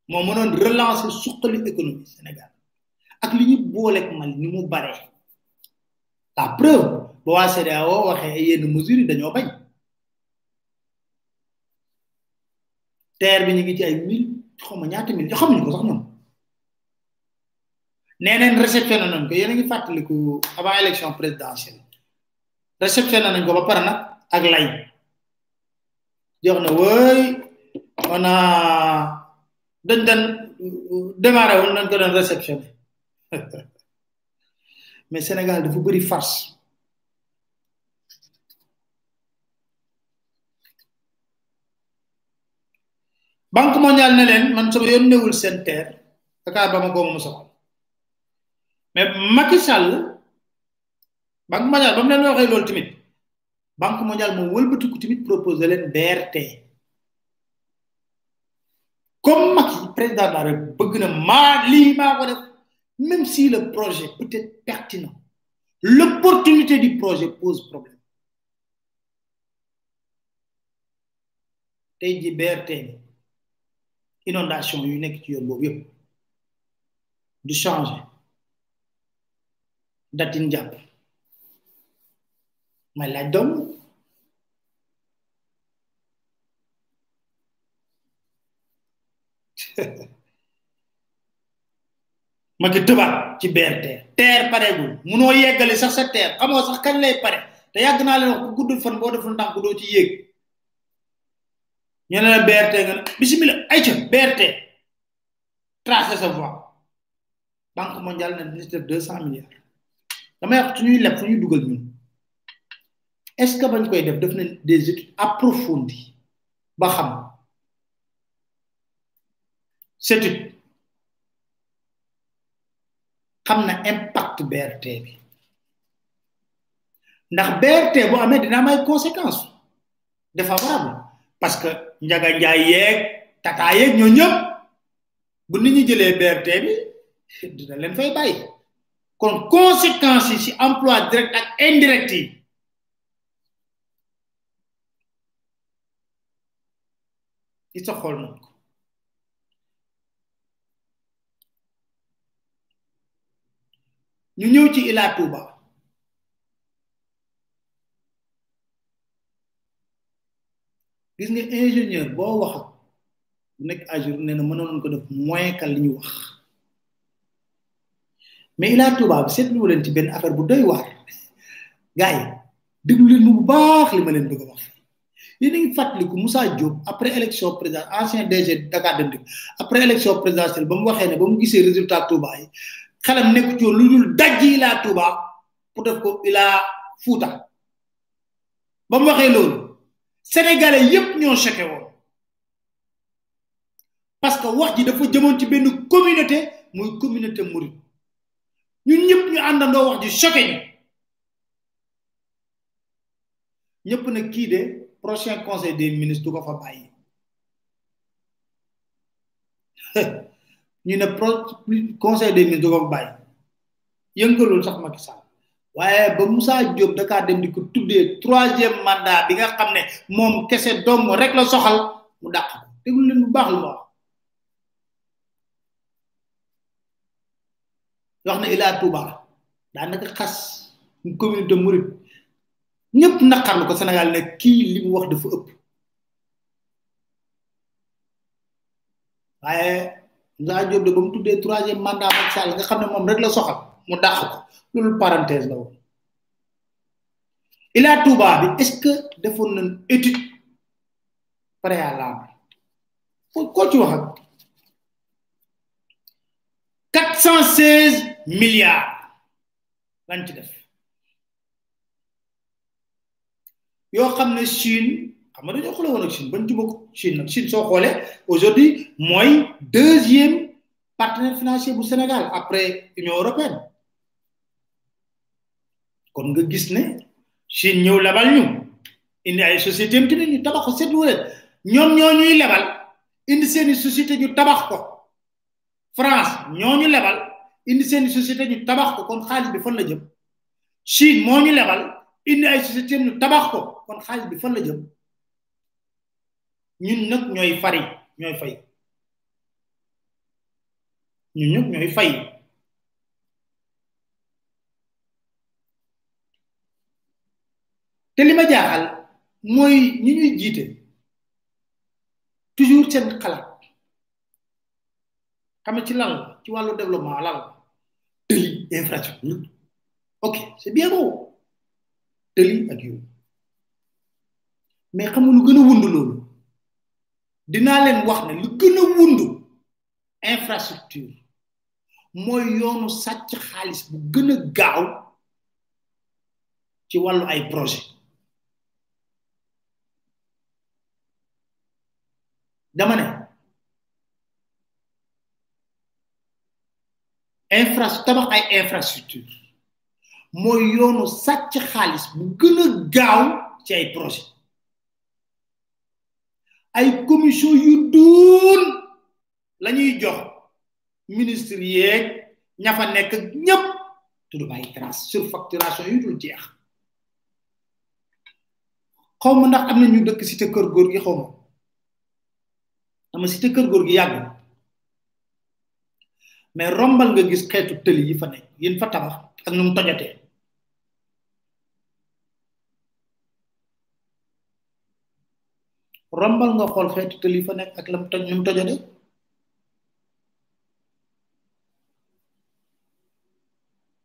moo mënoon relancer suqali économie Sénégal ak li ñu booleeg Mali ni mu baree la preuve ba waa CEDEAO waxee yenn mesures yi dañoo bañ. Terre bi ñu ngi ci ay mille xawma ñaata mille xamuñu ko sax ñoom. Nee neen réceptionné nañ ko yéen a ngi fàttaliku avant élection présidentielle. Réceptionné nañ ko ba pare nag ak lay. Jox na wëy on a dañ dan démarré wul nañ ko doon réceptionné. *laughs* Mais Sénégal dafa bëri farce. Banque mondiale ne leen man sama yoon newul seen terre Dakar ba ma ko mu mais Macky Sall banque mondiale ba mu leen waxee loolu tamit banque mondiale moom wëlbatiku tamit proposé leen BRT comme Macky président de la République bëgg na même si le projet peut être pertinent l'opportunité du projet pose problème. BRT inondation yu nekk ci yoon du changer. Datin may laaj doom ma ki *laughs* tëbaat ci BRT teer pareegul munoo yeggali sax sa teer xamoo sax kañ lay pare. Te yàgg naa leen wax ku guddul fan boo deful ndànk doo ci yéeg ñu ne la BRT nga ne bismillah. Ayca BRT tracé sa voie banque mondiale ne dina cent milliards. Damay wax suñuy leb fu ñuy ñun est ce que bañ koy def def na des études approfondies ba xam. Cette xam na impact BRT bi. Ndax BRT bu amee dina am ay conséquences défavorables parce que njaga njaay yeeg tata yeeg ñoo ñëpp bu nit ñi jëlee BRT bi dina leen fay bàyyi. Kon conséquences yi ci emploi direct ak indirect yi nañ ko ñu ñëw ci Ila Touba. Gis nga ingénieur boo wax nekk à jour nee na mënoon ko def moins que li ñu wax. Mais Ila Touba bi seetlu leen ci benn affaire bu doy waar. Gars yi déglu leen mu bu baax li bëgg a wax. Yéen a ngi fàttaliku Moussa Diop après élection président ancien DG Dakar Dem Dikk après élection présidentielle ba mu waxee ne ba mu gisee résultat Touba yi xelam nekku lu dul dajji laa Touba pour def ko ilaa Fouta. Ba mu waxee loolu sénégalais yépp ñoo choqué woon. Parce que wax ji dafa jëmoon ci benn communauté muy communauté mouride. Ñun ñëpp ñu àndandoo wax ji choqué ñu. Ñëpp nag kii de prochain conseil des ministres du ko fa bàyyi ñu ne conseil des ministres du ko fa yëngalul sax Macky Sall. Ba Moussa Diop dem troisième mandat bi nga xam ne moom kese rek la soxal mu leen bu baax lu wax ñëpp naqarlu ko Sénégal ne kii li mu wax dafa ëpp. Waaye de ba mu tuddee troisième mandat Macky nga xam ne moom rek la soxal mu dàq ko. Loolu parenthèse la woon. Ila Touba bi est-ce que defoon nañ étude préalable? Koo ci wax milliards yoo xam ne Chine xam nga dañoo xoolee woon ak Chine bañ juba ko Chine nag Chine soo xoolee aujourd'hui mooy deuxième partenaire financier bu Sénégal après Union européenne. Kon nga gis ne Chine ñëw lebal ñu indi ay société am tamit ñu tabax ko seetlu leen ñoom ñoo ñuy lebal indi seeni société ñu tabax ko. France ñoo ñu lebal indi seeni société ñu tabax ko kon xaalis bi fan la jëm? Chine moo ñu lebal indi ay société ñu tabax ko. kon xaalis bi fan la jëm? ñun nag ñooy fari ñooy fay. ñun nag ñooy fay. te li ma jaaxal mooy ñi ñuy jiite toujours seen xalaat. xam ci lan la ci wàllu développement lan la tëli ok c'est tëli ak yow. Mais xam nga lu wund loolu. Dinaa leen wax ne lu gën a wund infrastructure mooy yoonu sàcc xaalis bu gën a gaaw ci wàllu ay projet. Dama ne infra tabax ay infrastructure. Mooy yoonu sàcc xaalis bu gën a gaaw ci ay projet. Ay commission yu duun la ñuy jox ministre yeeg ña fa nekk ñëpp tudd bàyyi trace surfacturation yu dul jeex. Xaw ma ndax am na ñu dëkk cité kër góor gi xaw ma. Dama cité kër góor gi yàgg mais rombal nga gis xeetu tëli yi fa nekk yéen fa tabax ak nu mu rombal nga xool xeetu tëli yi fa nekk ak lam toj nu mu tojatee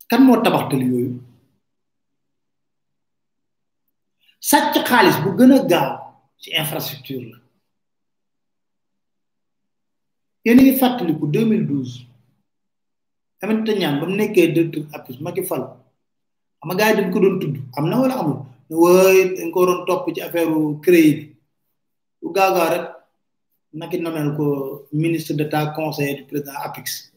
kan moo tabax tëli yooyu? Sàcc xaalis bu gën a gaaw ci infrastructure la. Yéen ngi fàttaliku 2012 Aminata Niane ba mu nekkee directeur APIX Macky Fall xam nga dañ ko doon tudd am na wala amul? Wooy dañ ko doon topp ci affaire crédit bi bu gaaw gaaw rek Macky nomel ko ministre d'état conseiller du président APIX.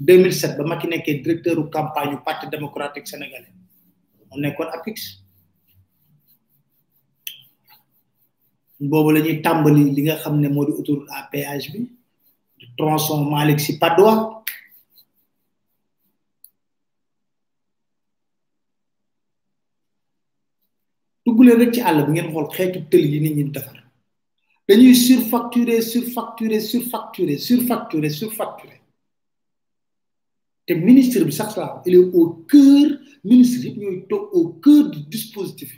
2007 ba Macky nekkee directeur campagne du parti démocratique sénégalais. Mu nekkoon APIX. Boobu la tàmbali li nga xam ne moo di autoroute à péage bi du tronçon Malick si Padois. Dugg leen rek ci àll bi ngeen xool xeetu tël yi nit ñi defar. Dañuy surfacturer surfacturer surfacturer surfacturer surfacturer te ministre bi sax la il est au cœur ministre yëpp ñooy toog au cœur du dispositif.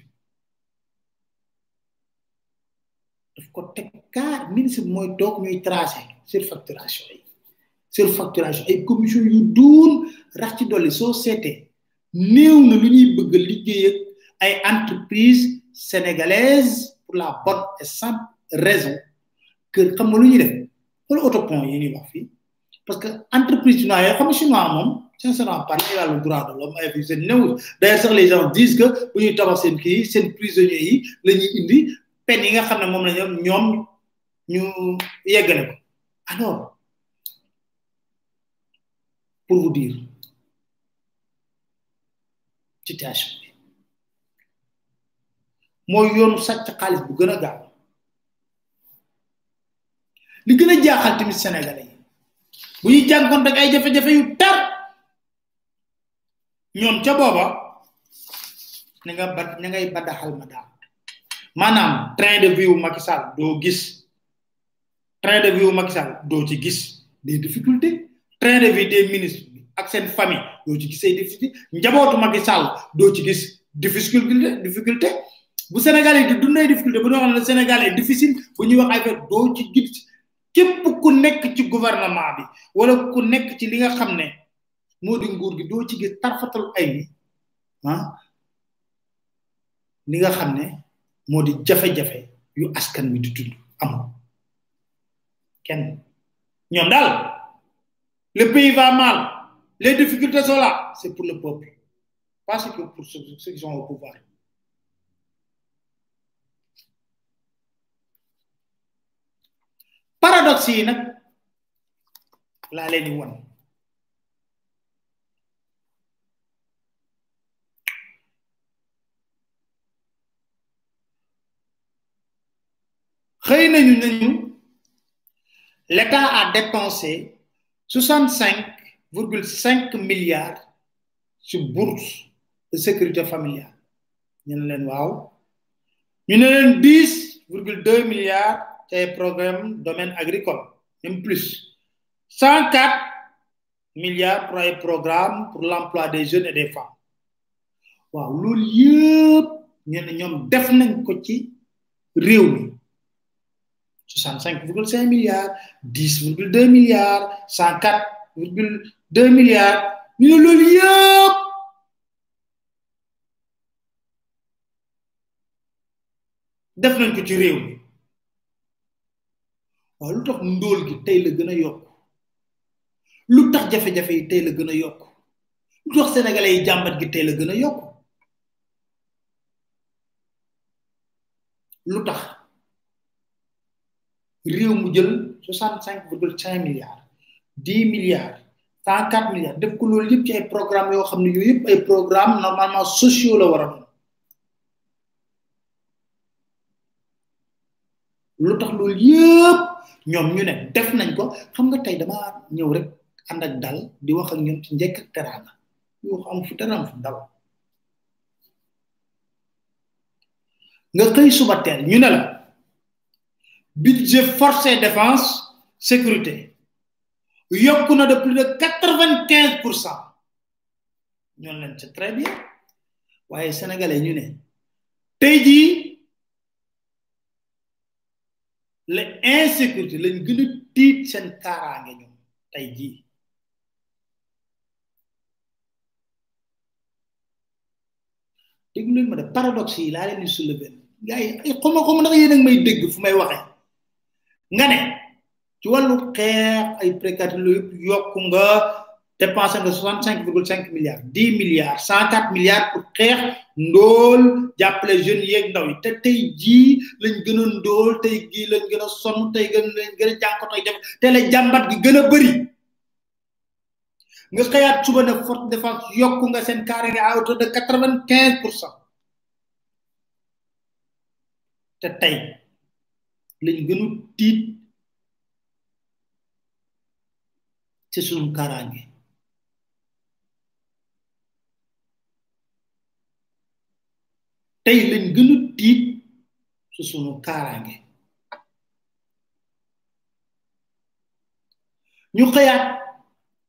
Daf ko teg car ministre bi mooy toog ñuy tracé surfacturation yi. Surfacturation ay commission yu duun rax ci dolli soo seetee néew na lu ñuy bëgg liggéey ak ay entreprise sénégalaise pour la bonne et simple raison que xam nga lu ñuy def. Pour autopont yi ñuy wax parce que entreprise chinois yi xam nga chinois moom sincèrement droit de l'homme d'ailleurs les gens disent que bu ñuy tabax seen kii seen yi la ñuy indi peine yi nga xam ne moom la ñoom ñoom ñu alors pour vous dire situation bi mooy yoonu sàcc xaalis bu gën li gën a jaaxal tamit sénégalais yi. bu ñuy jànkoon rek ay jafe-jafe yu tar. ñoom ca booba na nga ba na ngay badaxal ma daal. maanaam train de vie wu Macky Sall doo gis. train de vie wu Macky Sall doo ci gis des difficultés. train de vie des ministres ak seen famille doo ci gis ay difficulté. njabootu Macky doo ci gis difficulté difficulté. bu Sénégal yi di dund ay difficulté bu ñu wax ne Sénégal est difficile bu ñuy wax ay doo ci gis képp ku nekk ci gouvernement bi wala ku nekk ci li nga xam ne moo di nguur gi doo ci gis tarfatal ay ni ah li nga xam ne moo di jafe-jafe yu askan wi di dund amul. Kenn. Ñoom daal le pays va mal les difficultés sont là c'est pour le peuple pas que pour ceux, qui paradoxe yi nag laa leen di won. Xëy nañu nañu l'État a dépensé 65,5 milliards sur bourse de sécurité familiale. Ñu ne leen waaw. Ñu leen 10,2 milliards ci programme domaine agricole même plus. 104 milliards pour ay programme pour l'emploi des jeunes et des femmes. Waaw loolu yëpp ñu ne ñoom def nañ ko ci réew mi. 65,5 milliards 10,2 milliards 104,2 milliards. Ñu ne loolu yëpp def nañ ko ci réew mi. waaw lu tax ndóol gi tey la gën a yokk? lu tax jafe-jafe yi tey la gën a yokk? lu tax sénégalais yi jàmbat gi tey la gën a yokk? lu tax réew mu jël 65,5 milliards dix milliards 104 milliards def ko loolu yëpp ay programme yoo xam ne yooyu yëpp ay programme normalement sociaux la war a lu tax loolu yëpp ñoom ñu ne def nañ ko. Xam nga tey dama ñëw rek ànd ak dal di wax ak ñoom ci njëkk ak teraanga. Yoo xam fu dara fu dal. Nga xëy suba teel ñu ne la budget force et défense sécurité yokku na de plus de quatre vingt quinze leen c'est très bien. Waaye sénégalais ñu ne tey jii la insécurité lañ gën tiit seen kaaraange ñoom tey jii. Dégg leen ma de paradoxe yi laa leen di soulever. Gars yi xoma xoma ndax yéen a may dégg fu may waxee nga ne ci wàllu xeex ay précarité lu yëpp yokku nga dépensé virgule cinq milliards dix milliards cent quatre milliards pour xeex ndóol jàppale jeunes yeeg ndaw yi. Te tey jii lañ gën a ndóol tey jii lañ gën a sonn tey gën lañ gën a jànko tey def te la jàmbat gi gën a nga xëyaat suba ne forte défense yokku nga seen carré à hauteur de quatre vingt quinze pour cent. Te tey lañ gënu tiit ci sunu kaaraange tey lañ gënu tiit su sunu kaaraange. ñu xëyaat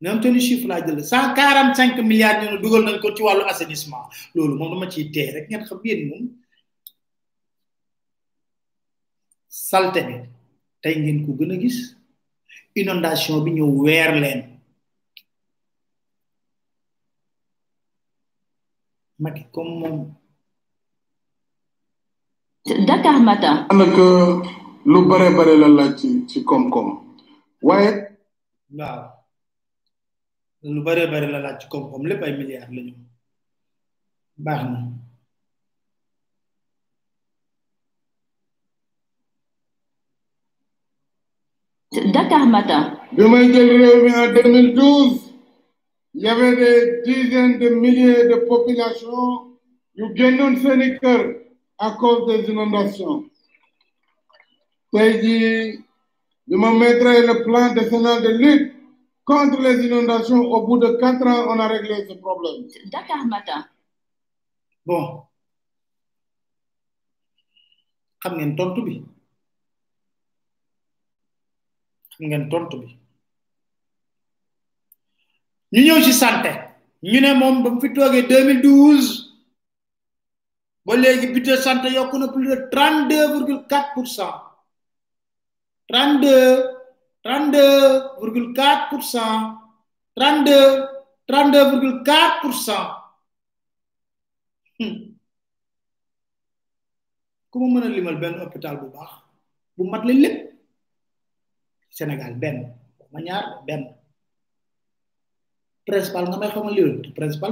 même tenu chiffre laa jël cent quarante cinq milliards ñu ne dugal nañ ko ci wàllu assainissement. Loolu moom dama ciy tee rek ngeen xam yéen moom. Salte bi tey ngeen ko gën a gis. Inondation bi ñëw weer leen. Macky comme moom Dakar Matin. daanaka lu bare bare la laaj ci ci koom-koom. Waaye waaw. Lu bare bare la laaj ci koom-koom lépp ay milliards la ñu baax na. Dakar Matin. bi may jël réew mi en 2012 il y avait des dizaines de milliers de populations yu génnoon seeni kër à cause des inondations. Tey jii bi ma mettre le plan décennal de lutte contre les inondations au bout de quatre ans on a réglé ce problème. Dakar Matin. bon. Xam ngeen tontu bi. Xam ngeen tontu bi. Ñu ñëw ci santé. Ñu ne moom ba mu fi toogee 2012 ba léegi budget santé yokk na plus de 32 virgule 4 pour cent 32 32 virgule 4 pour cent 32 32 virgule 4 pour cent ku ma limal benn hôpital bu baax bu mat la lépp Sénégal benn ma ñaar principal nga may xamal yoon principal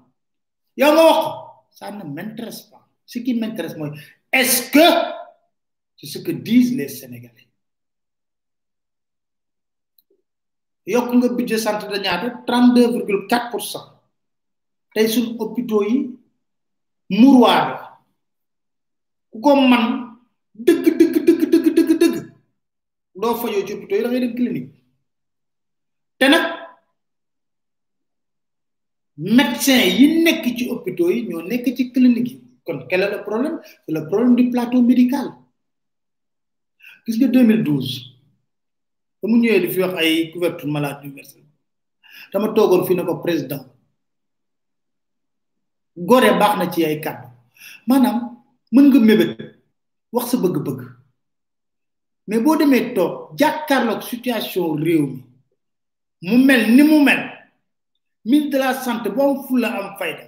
yow nga ça ne m'intéresse pas ce qui m'intéresse mooy est ce que c'est ce que disent les sénégalais yokk nga budget santé de ñaata 32 virgule 4 pour cent tey suñ hôpitaux yi mouroir la ku ko man dëgg dëgg dëgg dëgg dëgg dëgg doo fajoo ci hôpitaux yi da ngay dem clinique te nag médecin yi nekk ci hôpitaux yi ñoo nekk ci clinique yi. kon quel est problème? C'est le problème du plateau médical. Gis nga 2012 ba mu ñëwee di fi wax ay couverture maladie universelle dama toogoon fi ne ko président gore baax na ci ay kàddu. Maanaam mën nga mébét wax sa bëgg-bëgg. Mais boo demee toog jàkkaarloog situation réew mi mu mel ni mu mel ministre de la santé boo am fulla am fayda.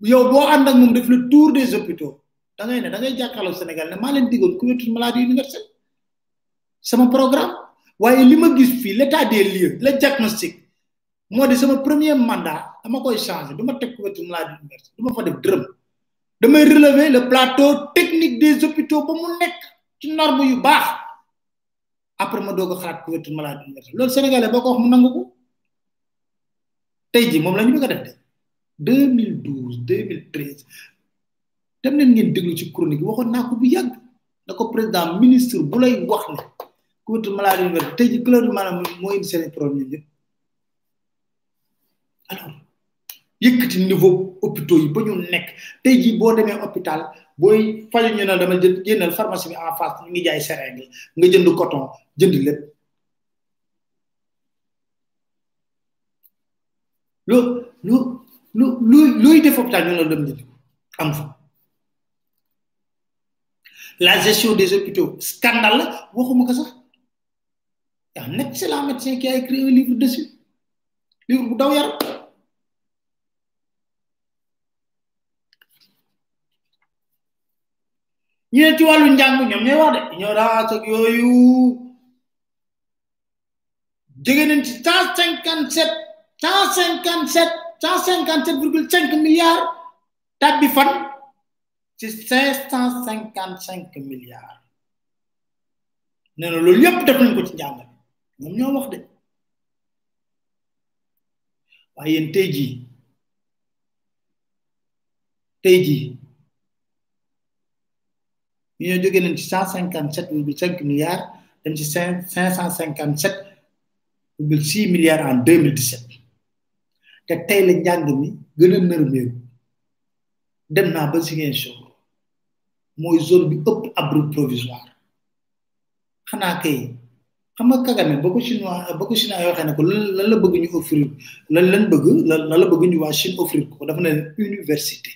Yow boo ànd ak moom def le tour des hôpitaux da ngay ne da ngay jàkkaarloog Sénégal ne maa leen diggoon couverture maladie universelle. Sama programme. Waaye li ma gis fii l'état des lieux le diagnostic moo di sama premier mandat dama koy changer du ma teg couverture maladie universelle du ma fa def dërëm. Damay relever le plateau technique des hôpitaux ba mu nekk ci norme yu baax. Après ma doog a xalaat couverture maladie universelle. Loolu sénégalais boo ko wax mu ko. Tey jii moom la ñu bëgg a def de. 2012 2013 dem leen ngeen déglu ci chronique yi waxoon naa ko bu yàgg. Na ko président ministre bu lay wax ne couverture maladie universelle tey jii couleur maanaam moo indi seen problème ñëpp alors yëkkati niveau hôpitaux yi ba ñu nekk. Tey jii boo demee hôpital booy faju ñu ne dama jënd génnal pharmacie bi en face ñu ngi jaay seringue nga jënd coton jënd lépp. Lu lu lu lu luy def hôpital ñu la dem jënd am fa. La gestion des hôpitaux scandale la waxuma ko sax. Y a un excellent médecin qui a écrit un livre dessus livre bu daw yaram. Ñu ne ci wàllu njàng ñoom ñooy wax de ignorance ak yooyu. Jóge nañ ci cent cinquante sept 157 157 milliards tab bi fan ci 555 milliards nee na loolu yépp def nañ ko ci jangal ñom ñoo wax de waye yéen teji. jii tey jii ñu ñoo jóge nañ ci 157 milliards dem ci 557 6 milliards en 2017 te tey la njàng mi gën a nërmeeku dem naa ba Ziguinchor. Mooy zone bi ëpp abri provisoire. Xanaa kay xam nga Kagame ba ko chinois ba ko chinois waxee ne ko lan la bëgg ñu offrir lan lan bëgg lan la bëgg ñu waa Chine offrir ko dafa ne université.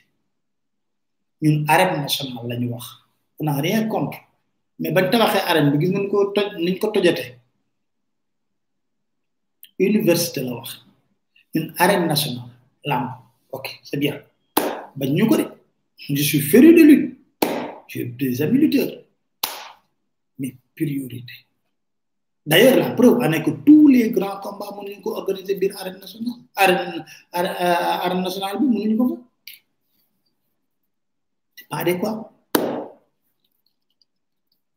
Ñun arène nationale la ñu wax. On n'a rien contre. Mais bañ tabaxee arène bi gis nañ ko toj niñ ko tojate université la wax. Ñun arène nationale lamb. Ok c'est bien. De. Je suis féru de lutte j'ai des amis lutteurs. Mais priorité d'ailleurs la preuve en est que tous les grands combats mënuñu ko organiser biir arène nationale. Arène arène nationale ko fa. C'est pas adéquat.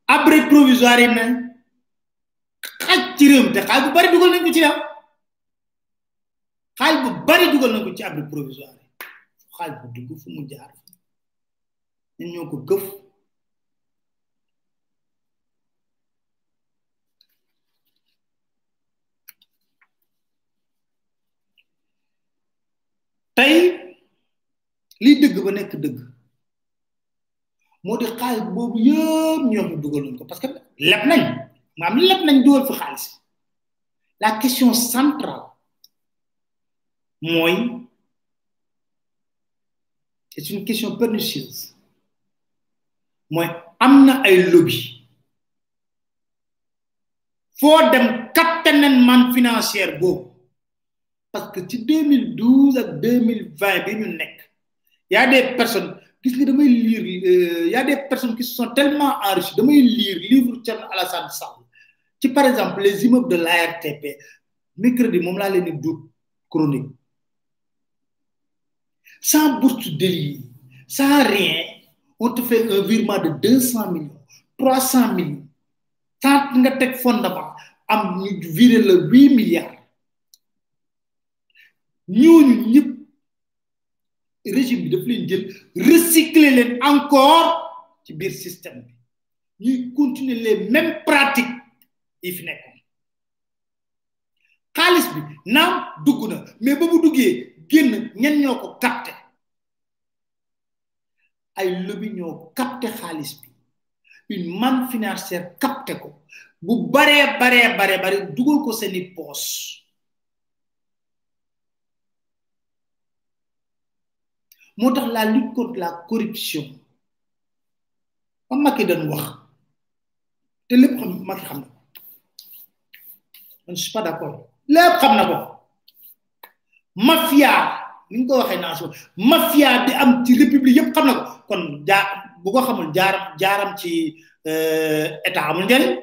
Abri provisoire yi ne xaj ci réew te xaaj bu xaaj bu bari dugal na ko ci abri provisoire xaaj bu dugg fu mu jaar ñun ñoo ko gëf. Tey lii dëgg ba nekk dëgg moo di xaalis boobu yëpp ñoo ñu dugal nañ ko parce que leb nañ maam leb nañ dugal fi xaalis. La question centrale mooy c'est une question pernicieuse mooy am na ay lobby. Foo dem nañ man financière parce que ci 2012 ak 2020 bi ñu y a des personnes gis nga damay lire y a des personnes qui sont tellement enrichies damay lire livre Thierno Alassane Sall. Ci par exemple les immeubles de l'ARTP mercredi moom laa leen di chronique sans bourse d'élie sans rien. On te fait un virement de 200 millions 300 millions. Tant nga teg fondement am ñu virer le 8 milliards. Ñooñu ñëpp régime bi recycler encore ci biir système bi. Ñuy continuer les mêmes pratiques yi fi nekkoon. Bi naam dugg na mais génn ñen ñoo ko capté. Ay lobby ñoo capté xaalis bi. Une manne financière capté ko. Bu baree baree baree bare dugal ko seeni poos. Moo la lutte contre la corruption. Ba Macky dañ wax. Te lépp xam Macky xam na suis pas d'accord. Lépp xam na ko mafia. Ni ko waxee naa so mafia bi am ci république yëpp xam na ko. Kon jaa bu ko xamul jaaram jaaram ci état amul njëriñ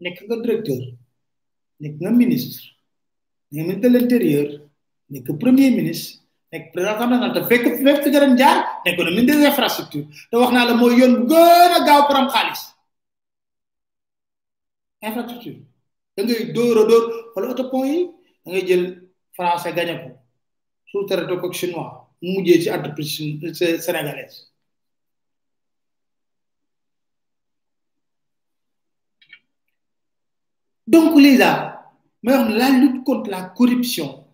nekk nga directeur nekk nga ministre nekk ministre de l'intérieur nekk premier ministre nekk président na te fekk fekk fi nga dem jaar nekk na ministre des infrastructures. Te wax naa la mooy yoon gën a gaaw pour am xaalis. Infrastructure. Da ngay dóor a dóor wala autopont yi da ngay jël français gagné ko. Sous-traité ko chinois mu mujjee ci entreprise sénégalaise. Donc wax la lutte contre la corruption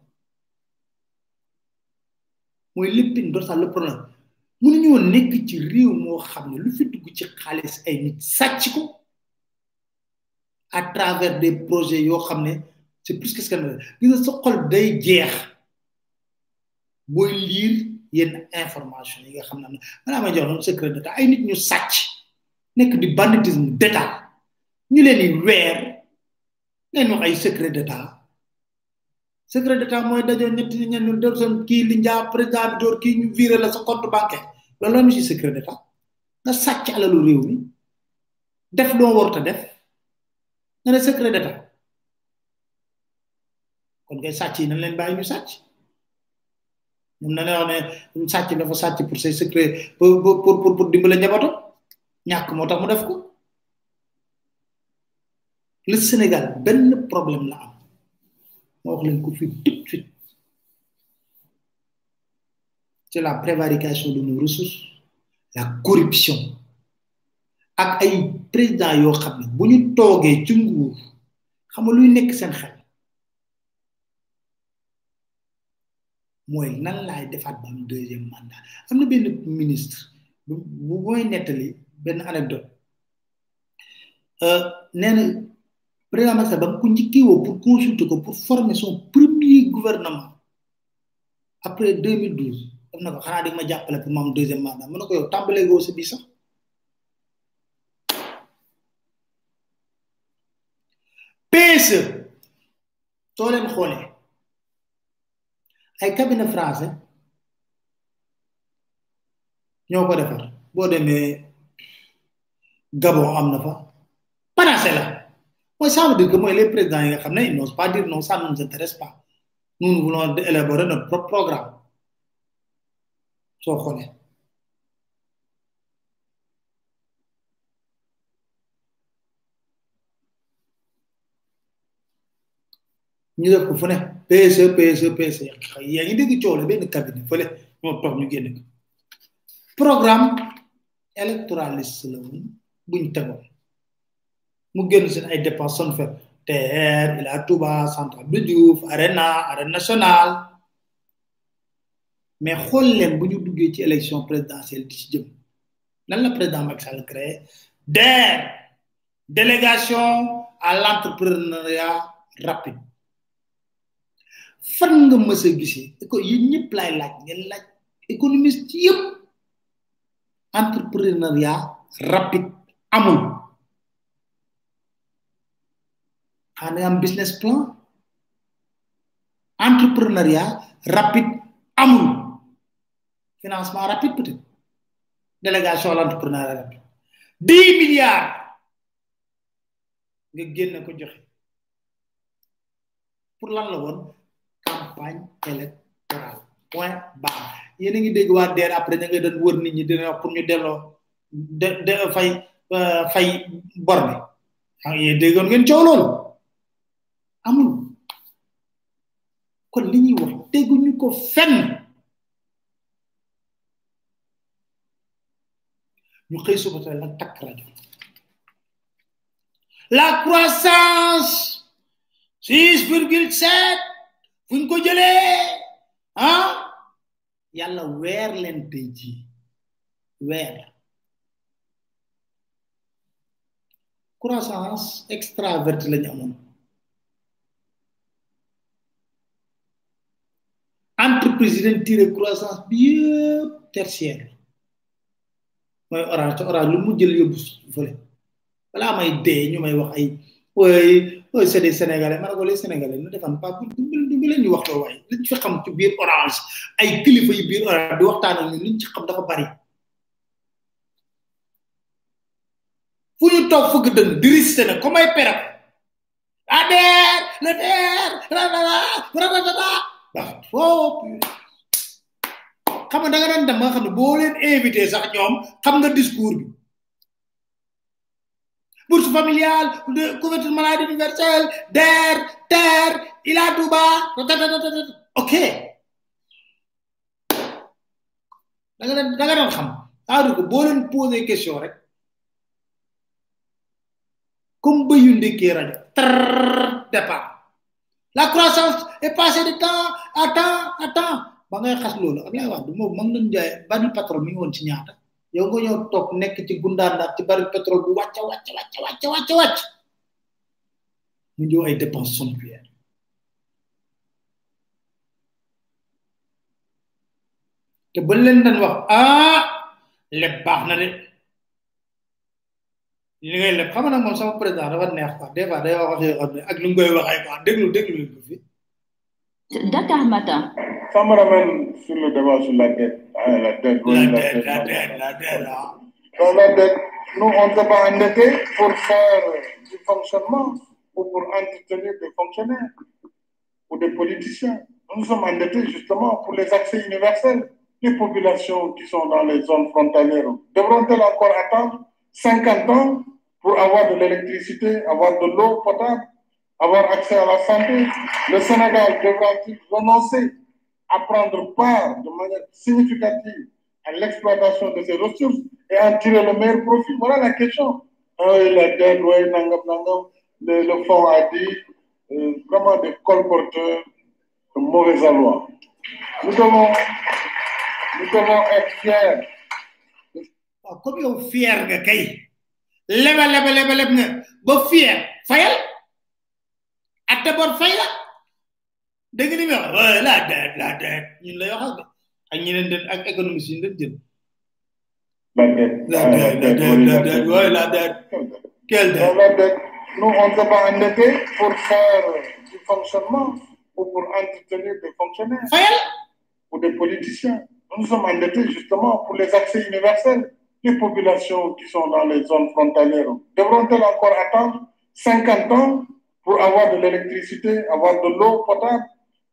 mooy léppin dorsal le problème. Mënuñoo nekk ci réew ne lu fi à travers des projets c'est plus que scandaleux gis nga sa xol day jeex. Booy liir yenn information yi nga xam ne manaa ma jox secret d'état. Ay nit ñu sàcc nekk di banditisme d'état. Ñu leen di weer ngeen wax ay secret d'état. Secret d'état mooy dajoo ñetti ñi ñen def seen kii li njaa président bi door kii ñu viré la sa compte bancaire. Loolu la ñu ci secret d'état? Nga sàcc alalu réew mi def loo warut def. Nga ne secret d'état. Kon ngay sàcc yi nañ leen bàyyi ñu sàcc. Ñoom na leen wax ne sàcc dafa sàcc pour ses secret pour pour pour pour dimbale ñàkk moo tax mu def ko. Le Sénégal benn problème la am. Moo wax leen ko fii tout de suite. La prévarication de nos ressources la corruption. Ak ay président yoo xam ne bu ñu toogee ci nguur xam luy nekk seen xel? Mooy nan laay defaat ba am deuxième mandat. Am na benn ministre bu mooy nettali benn anecdote. Nee na président Macky Sall ba ko njëkkee woo pour consulter ko pour former son premier gouvernement après 2012 daf na ko xanaa di ma jàppale pour ma am deuxième mandat. Mu ne ko yow tàmbalee goo sa bi sax. PSE soo leen xoolee ay cabinet français ñoo ko defar. Boo demee Gabon am na fa. Panacé la. Mooy ça veut dire que mooy les présidents yi nga xam ne ils n'osent pas dire non ça ne nous intéresse pas. Nous nous voulons élaborer notre propre programme. Soo xoolee ñu def ko fu ne PSE PSE PSE yaa ngi dégg coow la benn cabinet fële ñoo toog ñu génn ko programme électoraliste la woon buñ tegoon mu génn seen ay dépenses son fait. TR Ila Touba Centrale Abdou Diouf Arena Arène nationale. Mais xool leen bu ñu duggee ci élection présidentielle di ci jëm la président Macky Sall créé? DER délégation à l'entrepreneuriat rapide fan nga mës a gisee? Éco yi ñëpp laay laaj ngeen laaj économiste yëpp. Entrepreneuriat rapide amul. Xanaa am business plan? Entrepreneuriat rapide amul. Financement rapide peut-être. Délégation à l'entrepreneuriat rapide. Dix milliards nga génn ko joxe. Pour lan la woon? Campagne électorale point barre yéen a ngi dégg waa DER après ña nga doon wër nit ñi dina pour ñu delloo de fay fay bor bi ah yéen déggoon ngeen coow loolu amul kon li ñuy wax teguñu ko fenn ñu xëy suba tey nag takk rajo la croissance. Six virgule sept fu ñu ko jëlee ah yàlla weer leen tey ji weer. Croissance extraverti lañu amoon. Entreprise yi tiré croissance bi yëpp tertiaire mooy orange te orange lu mu jël yóbbu fële. Balaa may dee ñu may wax ay ooy ooy c'est des sénégalais ma ne ko les sénégalais ne defan pas ñu wax loo waaye liñ fi xam ci biir orange ay kilifa yi biir orange di waxtaan ak ñun liñ ci xam dafa bari fu ñu toog fëgg dënn di risté na comme ay perab ader le der radada radada wax foo xam nga da nga xam leen invité sax xam nga discours bi bourse familiale de couverture maladie universelle der ter ila touba ok. Da nga da nga doon xam. C'est-à-dire que question la croissance est passée de temps à temps à temps yow nga ñëw toog nekk ci gundaandaat ci bari pétrole bu wàcc wàcc wàcc wàcc wàcc wàcc. Mu ñëw ay te ba leen daan wax ah lépp baax na de. Li ngay lépp xam nga nag moom sama président dafa neex quoi. Des fois day wax wax yoo xam ne ak lu mu koy waxee quoi. Déglu déglu ko fi Dakar Matin. Ça me ramène sur le débat sur la dette. Ah, la dette, oui, la dette la dette la dette. Dans la dette, nous, on ne pas endetté pour faire du fonctionnement ou pour entretenir des fonctionnaires ou des politiciens. Nous nous sommes endettés justement pour les accès universels. Les populations qui sont dans les zones frontalières devront-elles encore attendre 50 ans pour avoir de l'électricité, avoir de l'eau potable, avoir accès à la santé? Le Sénégal devra-t-il renoncer à prendre part de manière significative à l'exploitation de ses ressources et en tirer le meilleur profit Voilà la question. Ah oui, nangam, nangam. Le, a dit, euh, vraiment des colporteurs, de mauvais aloi. Nous devons, nous devons être fiers. waaw comme fier kay leba leba leba fier dégg ni mi wax ouais, la dette la dette ñun lay waxal de ak ñeneen den ak économiste yi den jël La dette. la dette la oui, dette la dette ouais la dette quelle Dans dette la dette, nous, on ne s'est pas endetté pour faire du fonctionnement ou pour entretenir des fonctionnaires fayal ou des politiciens. Nous nous sommes endettés justement pour les accès universels. Les populations qui sont dans les zones frontalières devront-elles encore attendre 50 ans pour avoir de l'électricité, avoir de l'eau potable,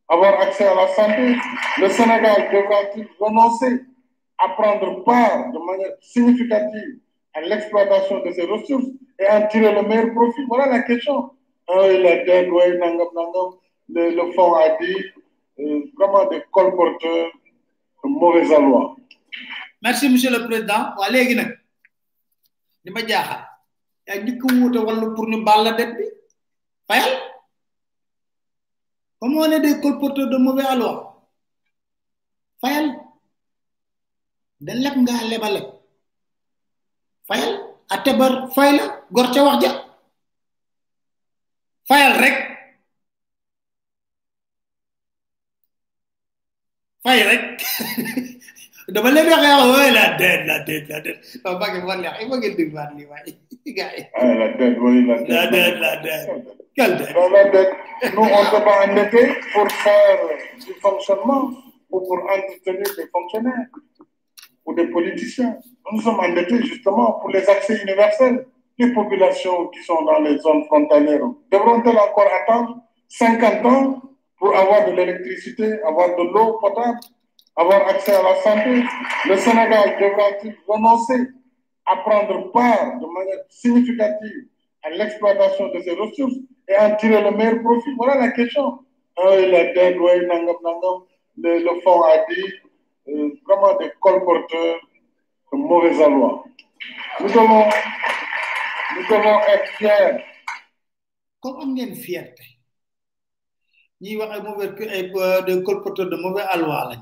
avoir accès à la santé Le Sénégal devra-t-il renoncer à prendre part de manière significative à l'exploitation de ses ressources et en tirer le meilleur profit? Voilà la question. Ah. Le, fonds a dit euh, vraiment des colporteurs de mauvais merci monsieur le président. Ñu baal la dette bi? Fayal comme on est des colporteurs de mauvais aloi fayal. Da leb ngaa leba leb fayal. Atte bar fay la. Gor wax ja. Fayal rek. Fay rek. *laughs* dama leen yow ouais la la la non il faut que dégg waat li waay gars yi Ah, la la la la quelle la nous, on ne s'est pas endetté pour faire du fonctionnement ou pour entretenir des fonctionnaires ou des politiciens. Nous sommes endettés justement pour les accès universels. Les populations qui sont dans les zones frontalières devront-elles encore attendre 50 ans pour avoir de l'électricité, avoir de l'eau potable, avoir accès à la santé Le Sénégal devra-t-il renoncer à prendre part de manière significative à l'exploitation de ses ressources et en tirer le meilleur profit? Voilà la question. Ah oui, la dette, oui, nangam, nangam. Le, le fonds a dit euh, vraiment des colporteurs de mauvais aloi. Nous devons, nous devons être fiers. comme am ngeen fierté ñi wax ay mauvais ay euh, de colporteurs de mauvais aloi lañ yow leb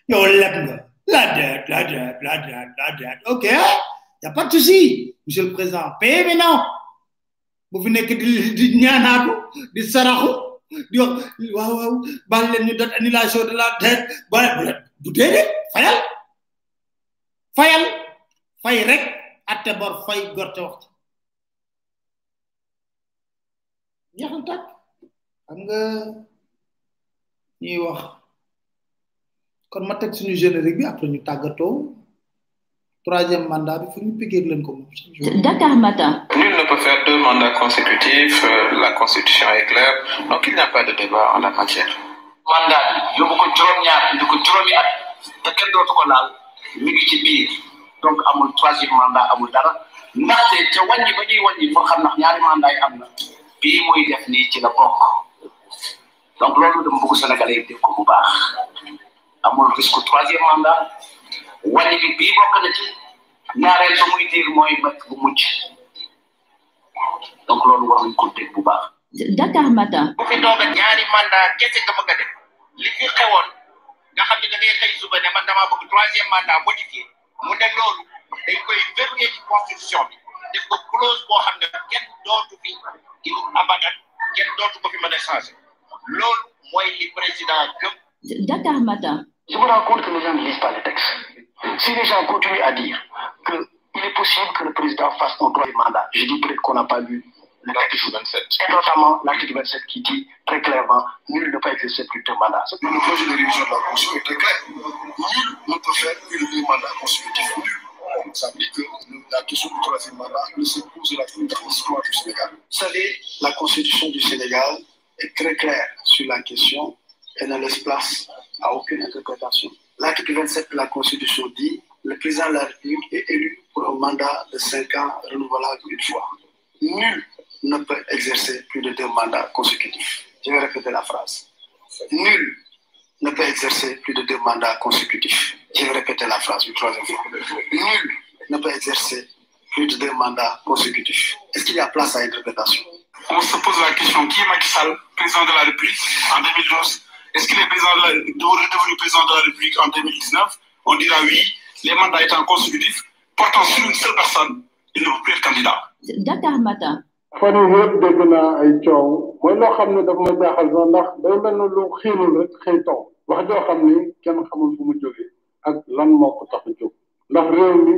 nga la dette la dette la dette la dette. Ok y a pas de souci monsieur le président. Paye maintenant. Ñaanaatu di saraxu di wax waaw waaw baal leen ñu date annulation de la dette. Bu déedéet fayal. Fayal. Fay rek. Atte bor fay gorte wax jeexal tàkk. Xam nga ñuy wax kon ma teg suñu générique bi après ñu tàggatoo. Troisième mandat bi fu ñu piquer leen ko moom chaque jour. Dakar Matin. Nul ne peut faire deux mandats consécutifs, euh, la Constitution est claire, donc il n'y a pas de débat en la matière. mandat bi yóbbu ko juróom-ñaar indi ko juróomi at te kenn dootu ko laal mi ngi ci biir. Donc amul troisième mandat amul dara. Ndaxte te wàññi ba ñuy wàññi pour xam ndax ñaari mandat yi am na. Bii muy def nii ci la bokk. Donc loolu dama bëgg Sénégalais yi def ko bu baax amul risque troisième mandat. Wàññi bi bii bokk na ci. ñaareel ba muy diir mooy bët bu mujj. Donc loolu war nañ ko dégg bu baax. Dakar Matin. bu fi toog ñaari mandat kese nga bëgg a def. Li fi xewoon nga xam ne da ngay xëy suba ne man damaa bëgg troisième mandat modifié. Mu ne loolu dañ koy verrouillé ci constitution bi. Def ko clause boo xam ne kenn dootu fi abadan kenn dootu ko fi mën a changé loolu mooy li président gëm. Dakar Matin. Je me rends compte que les gens ne lisent pas les textes. Si les gens continuent à dire qu'il est possible que le président fasse un troisième mandat, je dis peut-être qu'on n'a pas lu le texte. 27. Et notamment l'article 27 qui dit très clairement nul ne peut exercer plus de mandat. Le projet de révision de la Constitution est très clair. Nul ne peut faire plus de deux mandats consécutifs. Ça veut dire que la question du troisième mandat ne se pose la dans l'histoire du Sénégal. Vous savez, la constitution du Sénégal est très claire sur la question et ne laisse place à aucune interprétation. L'article 27 de la constitution dit le président de la République est élu pour un mandat de 5 ans renouvelable une fois. Nul ne peut exercer plus de deux mandats consécutifs. Je vais répéter la phrase. Nul ne peut exercer plus de deux mandats consécutifs. Je vais répéter la phrase une troisième fois. Nul ne peut exercer plus de deux mandats consécutifs. Est-ce qu'il y a place à interprétation On se pose la question qui est Macky Sall, président de la République en 2012 Est-ce qu'il est président de la, devenu président de la République en 2019 On dira oui. Les mandats étant consécutifs, portant sur une seule personne, il ne peut plus être candidat. Dakar Matin. fan yii yëpp dégg naa ay coow mooy loo xam ne daf ma jaaxal sax ndax day mel ne lu xiinul rek xëy taw wax joo xam ni kenn xamul fu mu jógee ak lan moo ko tax a jóg ndax réew mi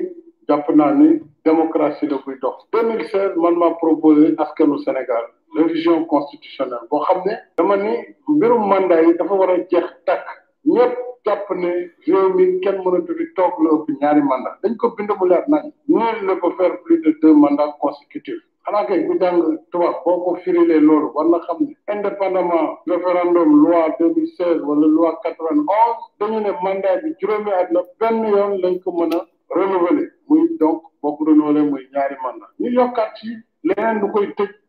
jàpp naa ni démocratie la buy dox 2016 man maa proposé askanu Sénégal révision constitutionnelle boo xam ne dama ni mbirum mandat yi a jeex takk. ñëpp jàpp ne réew mi kenn mënatu fi toog la ëpp mandat. ne peut faire plus de deux mandats consécutifs. xanaa kay jàng loi 2016 wala loi 91 dañu ne mandat bi juróomi at la benn yoon lañ ko mën a renouveler. muy donc boo mandat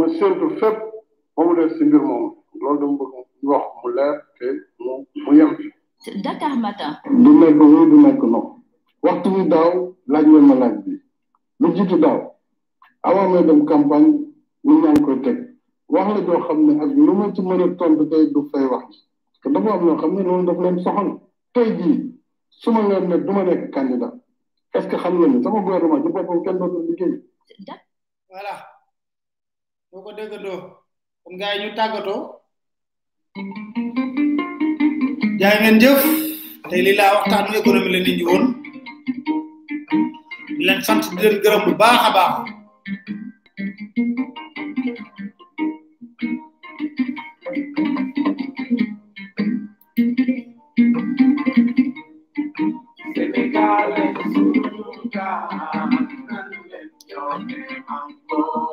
ma séntu fépp ba mu des si mbir moomu. Loolu dama bëgg ñu wax mu leer te mu mu yem fi. Dakar Matin. du nekk oui du nekk non waxtu wi daaw laaj ngeen ma laaj bi. Lu jiitu daaw avant may dem campagne ñu ñaa ngi koy teg. Wax la joo xam ne ak lu ma ci mën a tontu tey du fay wax parce que dafa am ñoo xam ne loolu daf leen soxal. Tey jii su ma leen ne du ma nekk candidat est ce que xam ngeen ne sama gouvernement ci boppam kenn dootul liggéey. Voilà. Boo ko déggandoo kon gars ñu tàggatoo jaay ngeen jëf tey lii laa waxtaanu économie la nit ñi woon di sant di leen gërëm bu baax baax Senegal amo. Senegal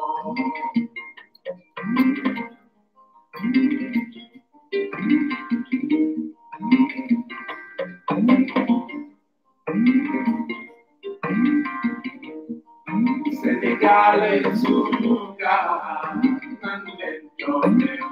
cale su lugar, tan lento que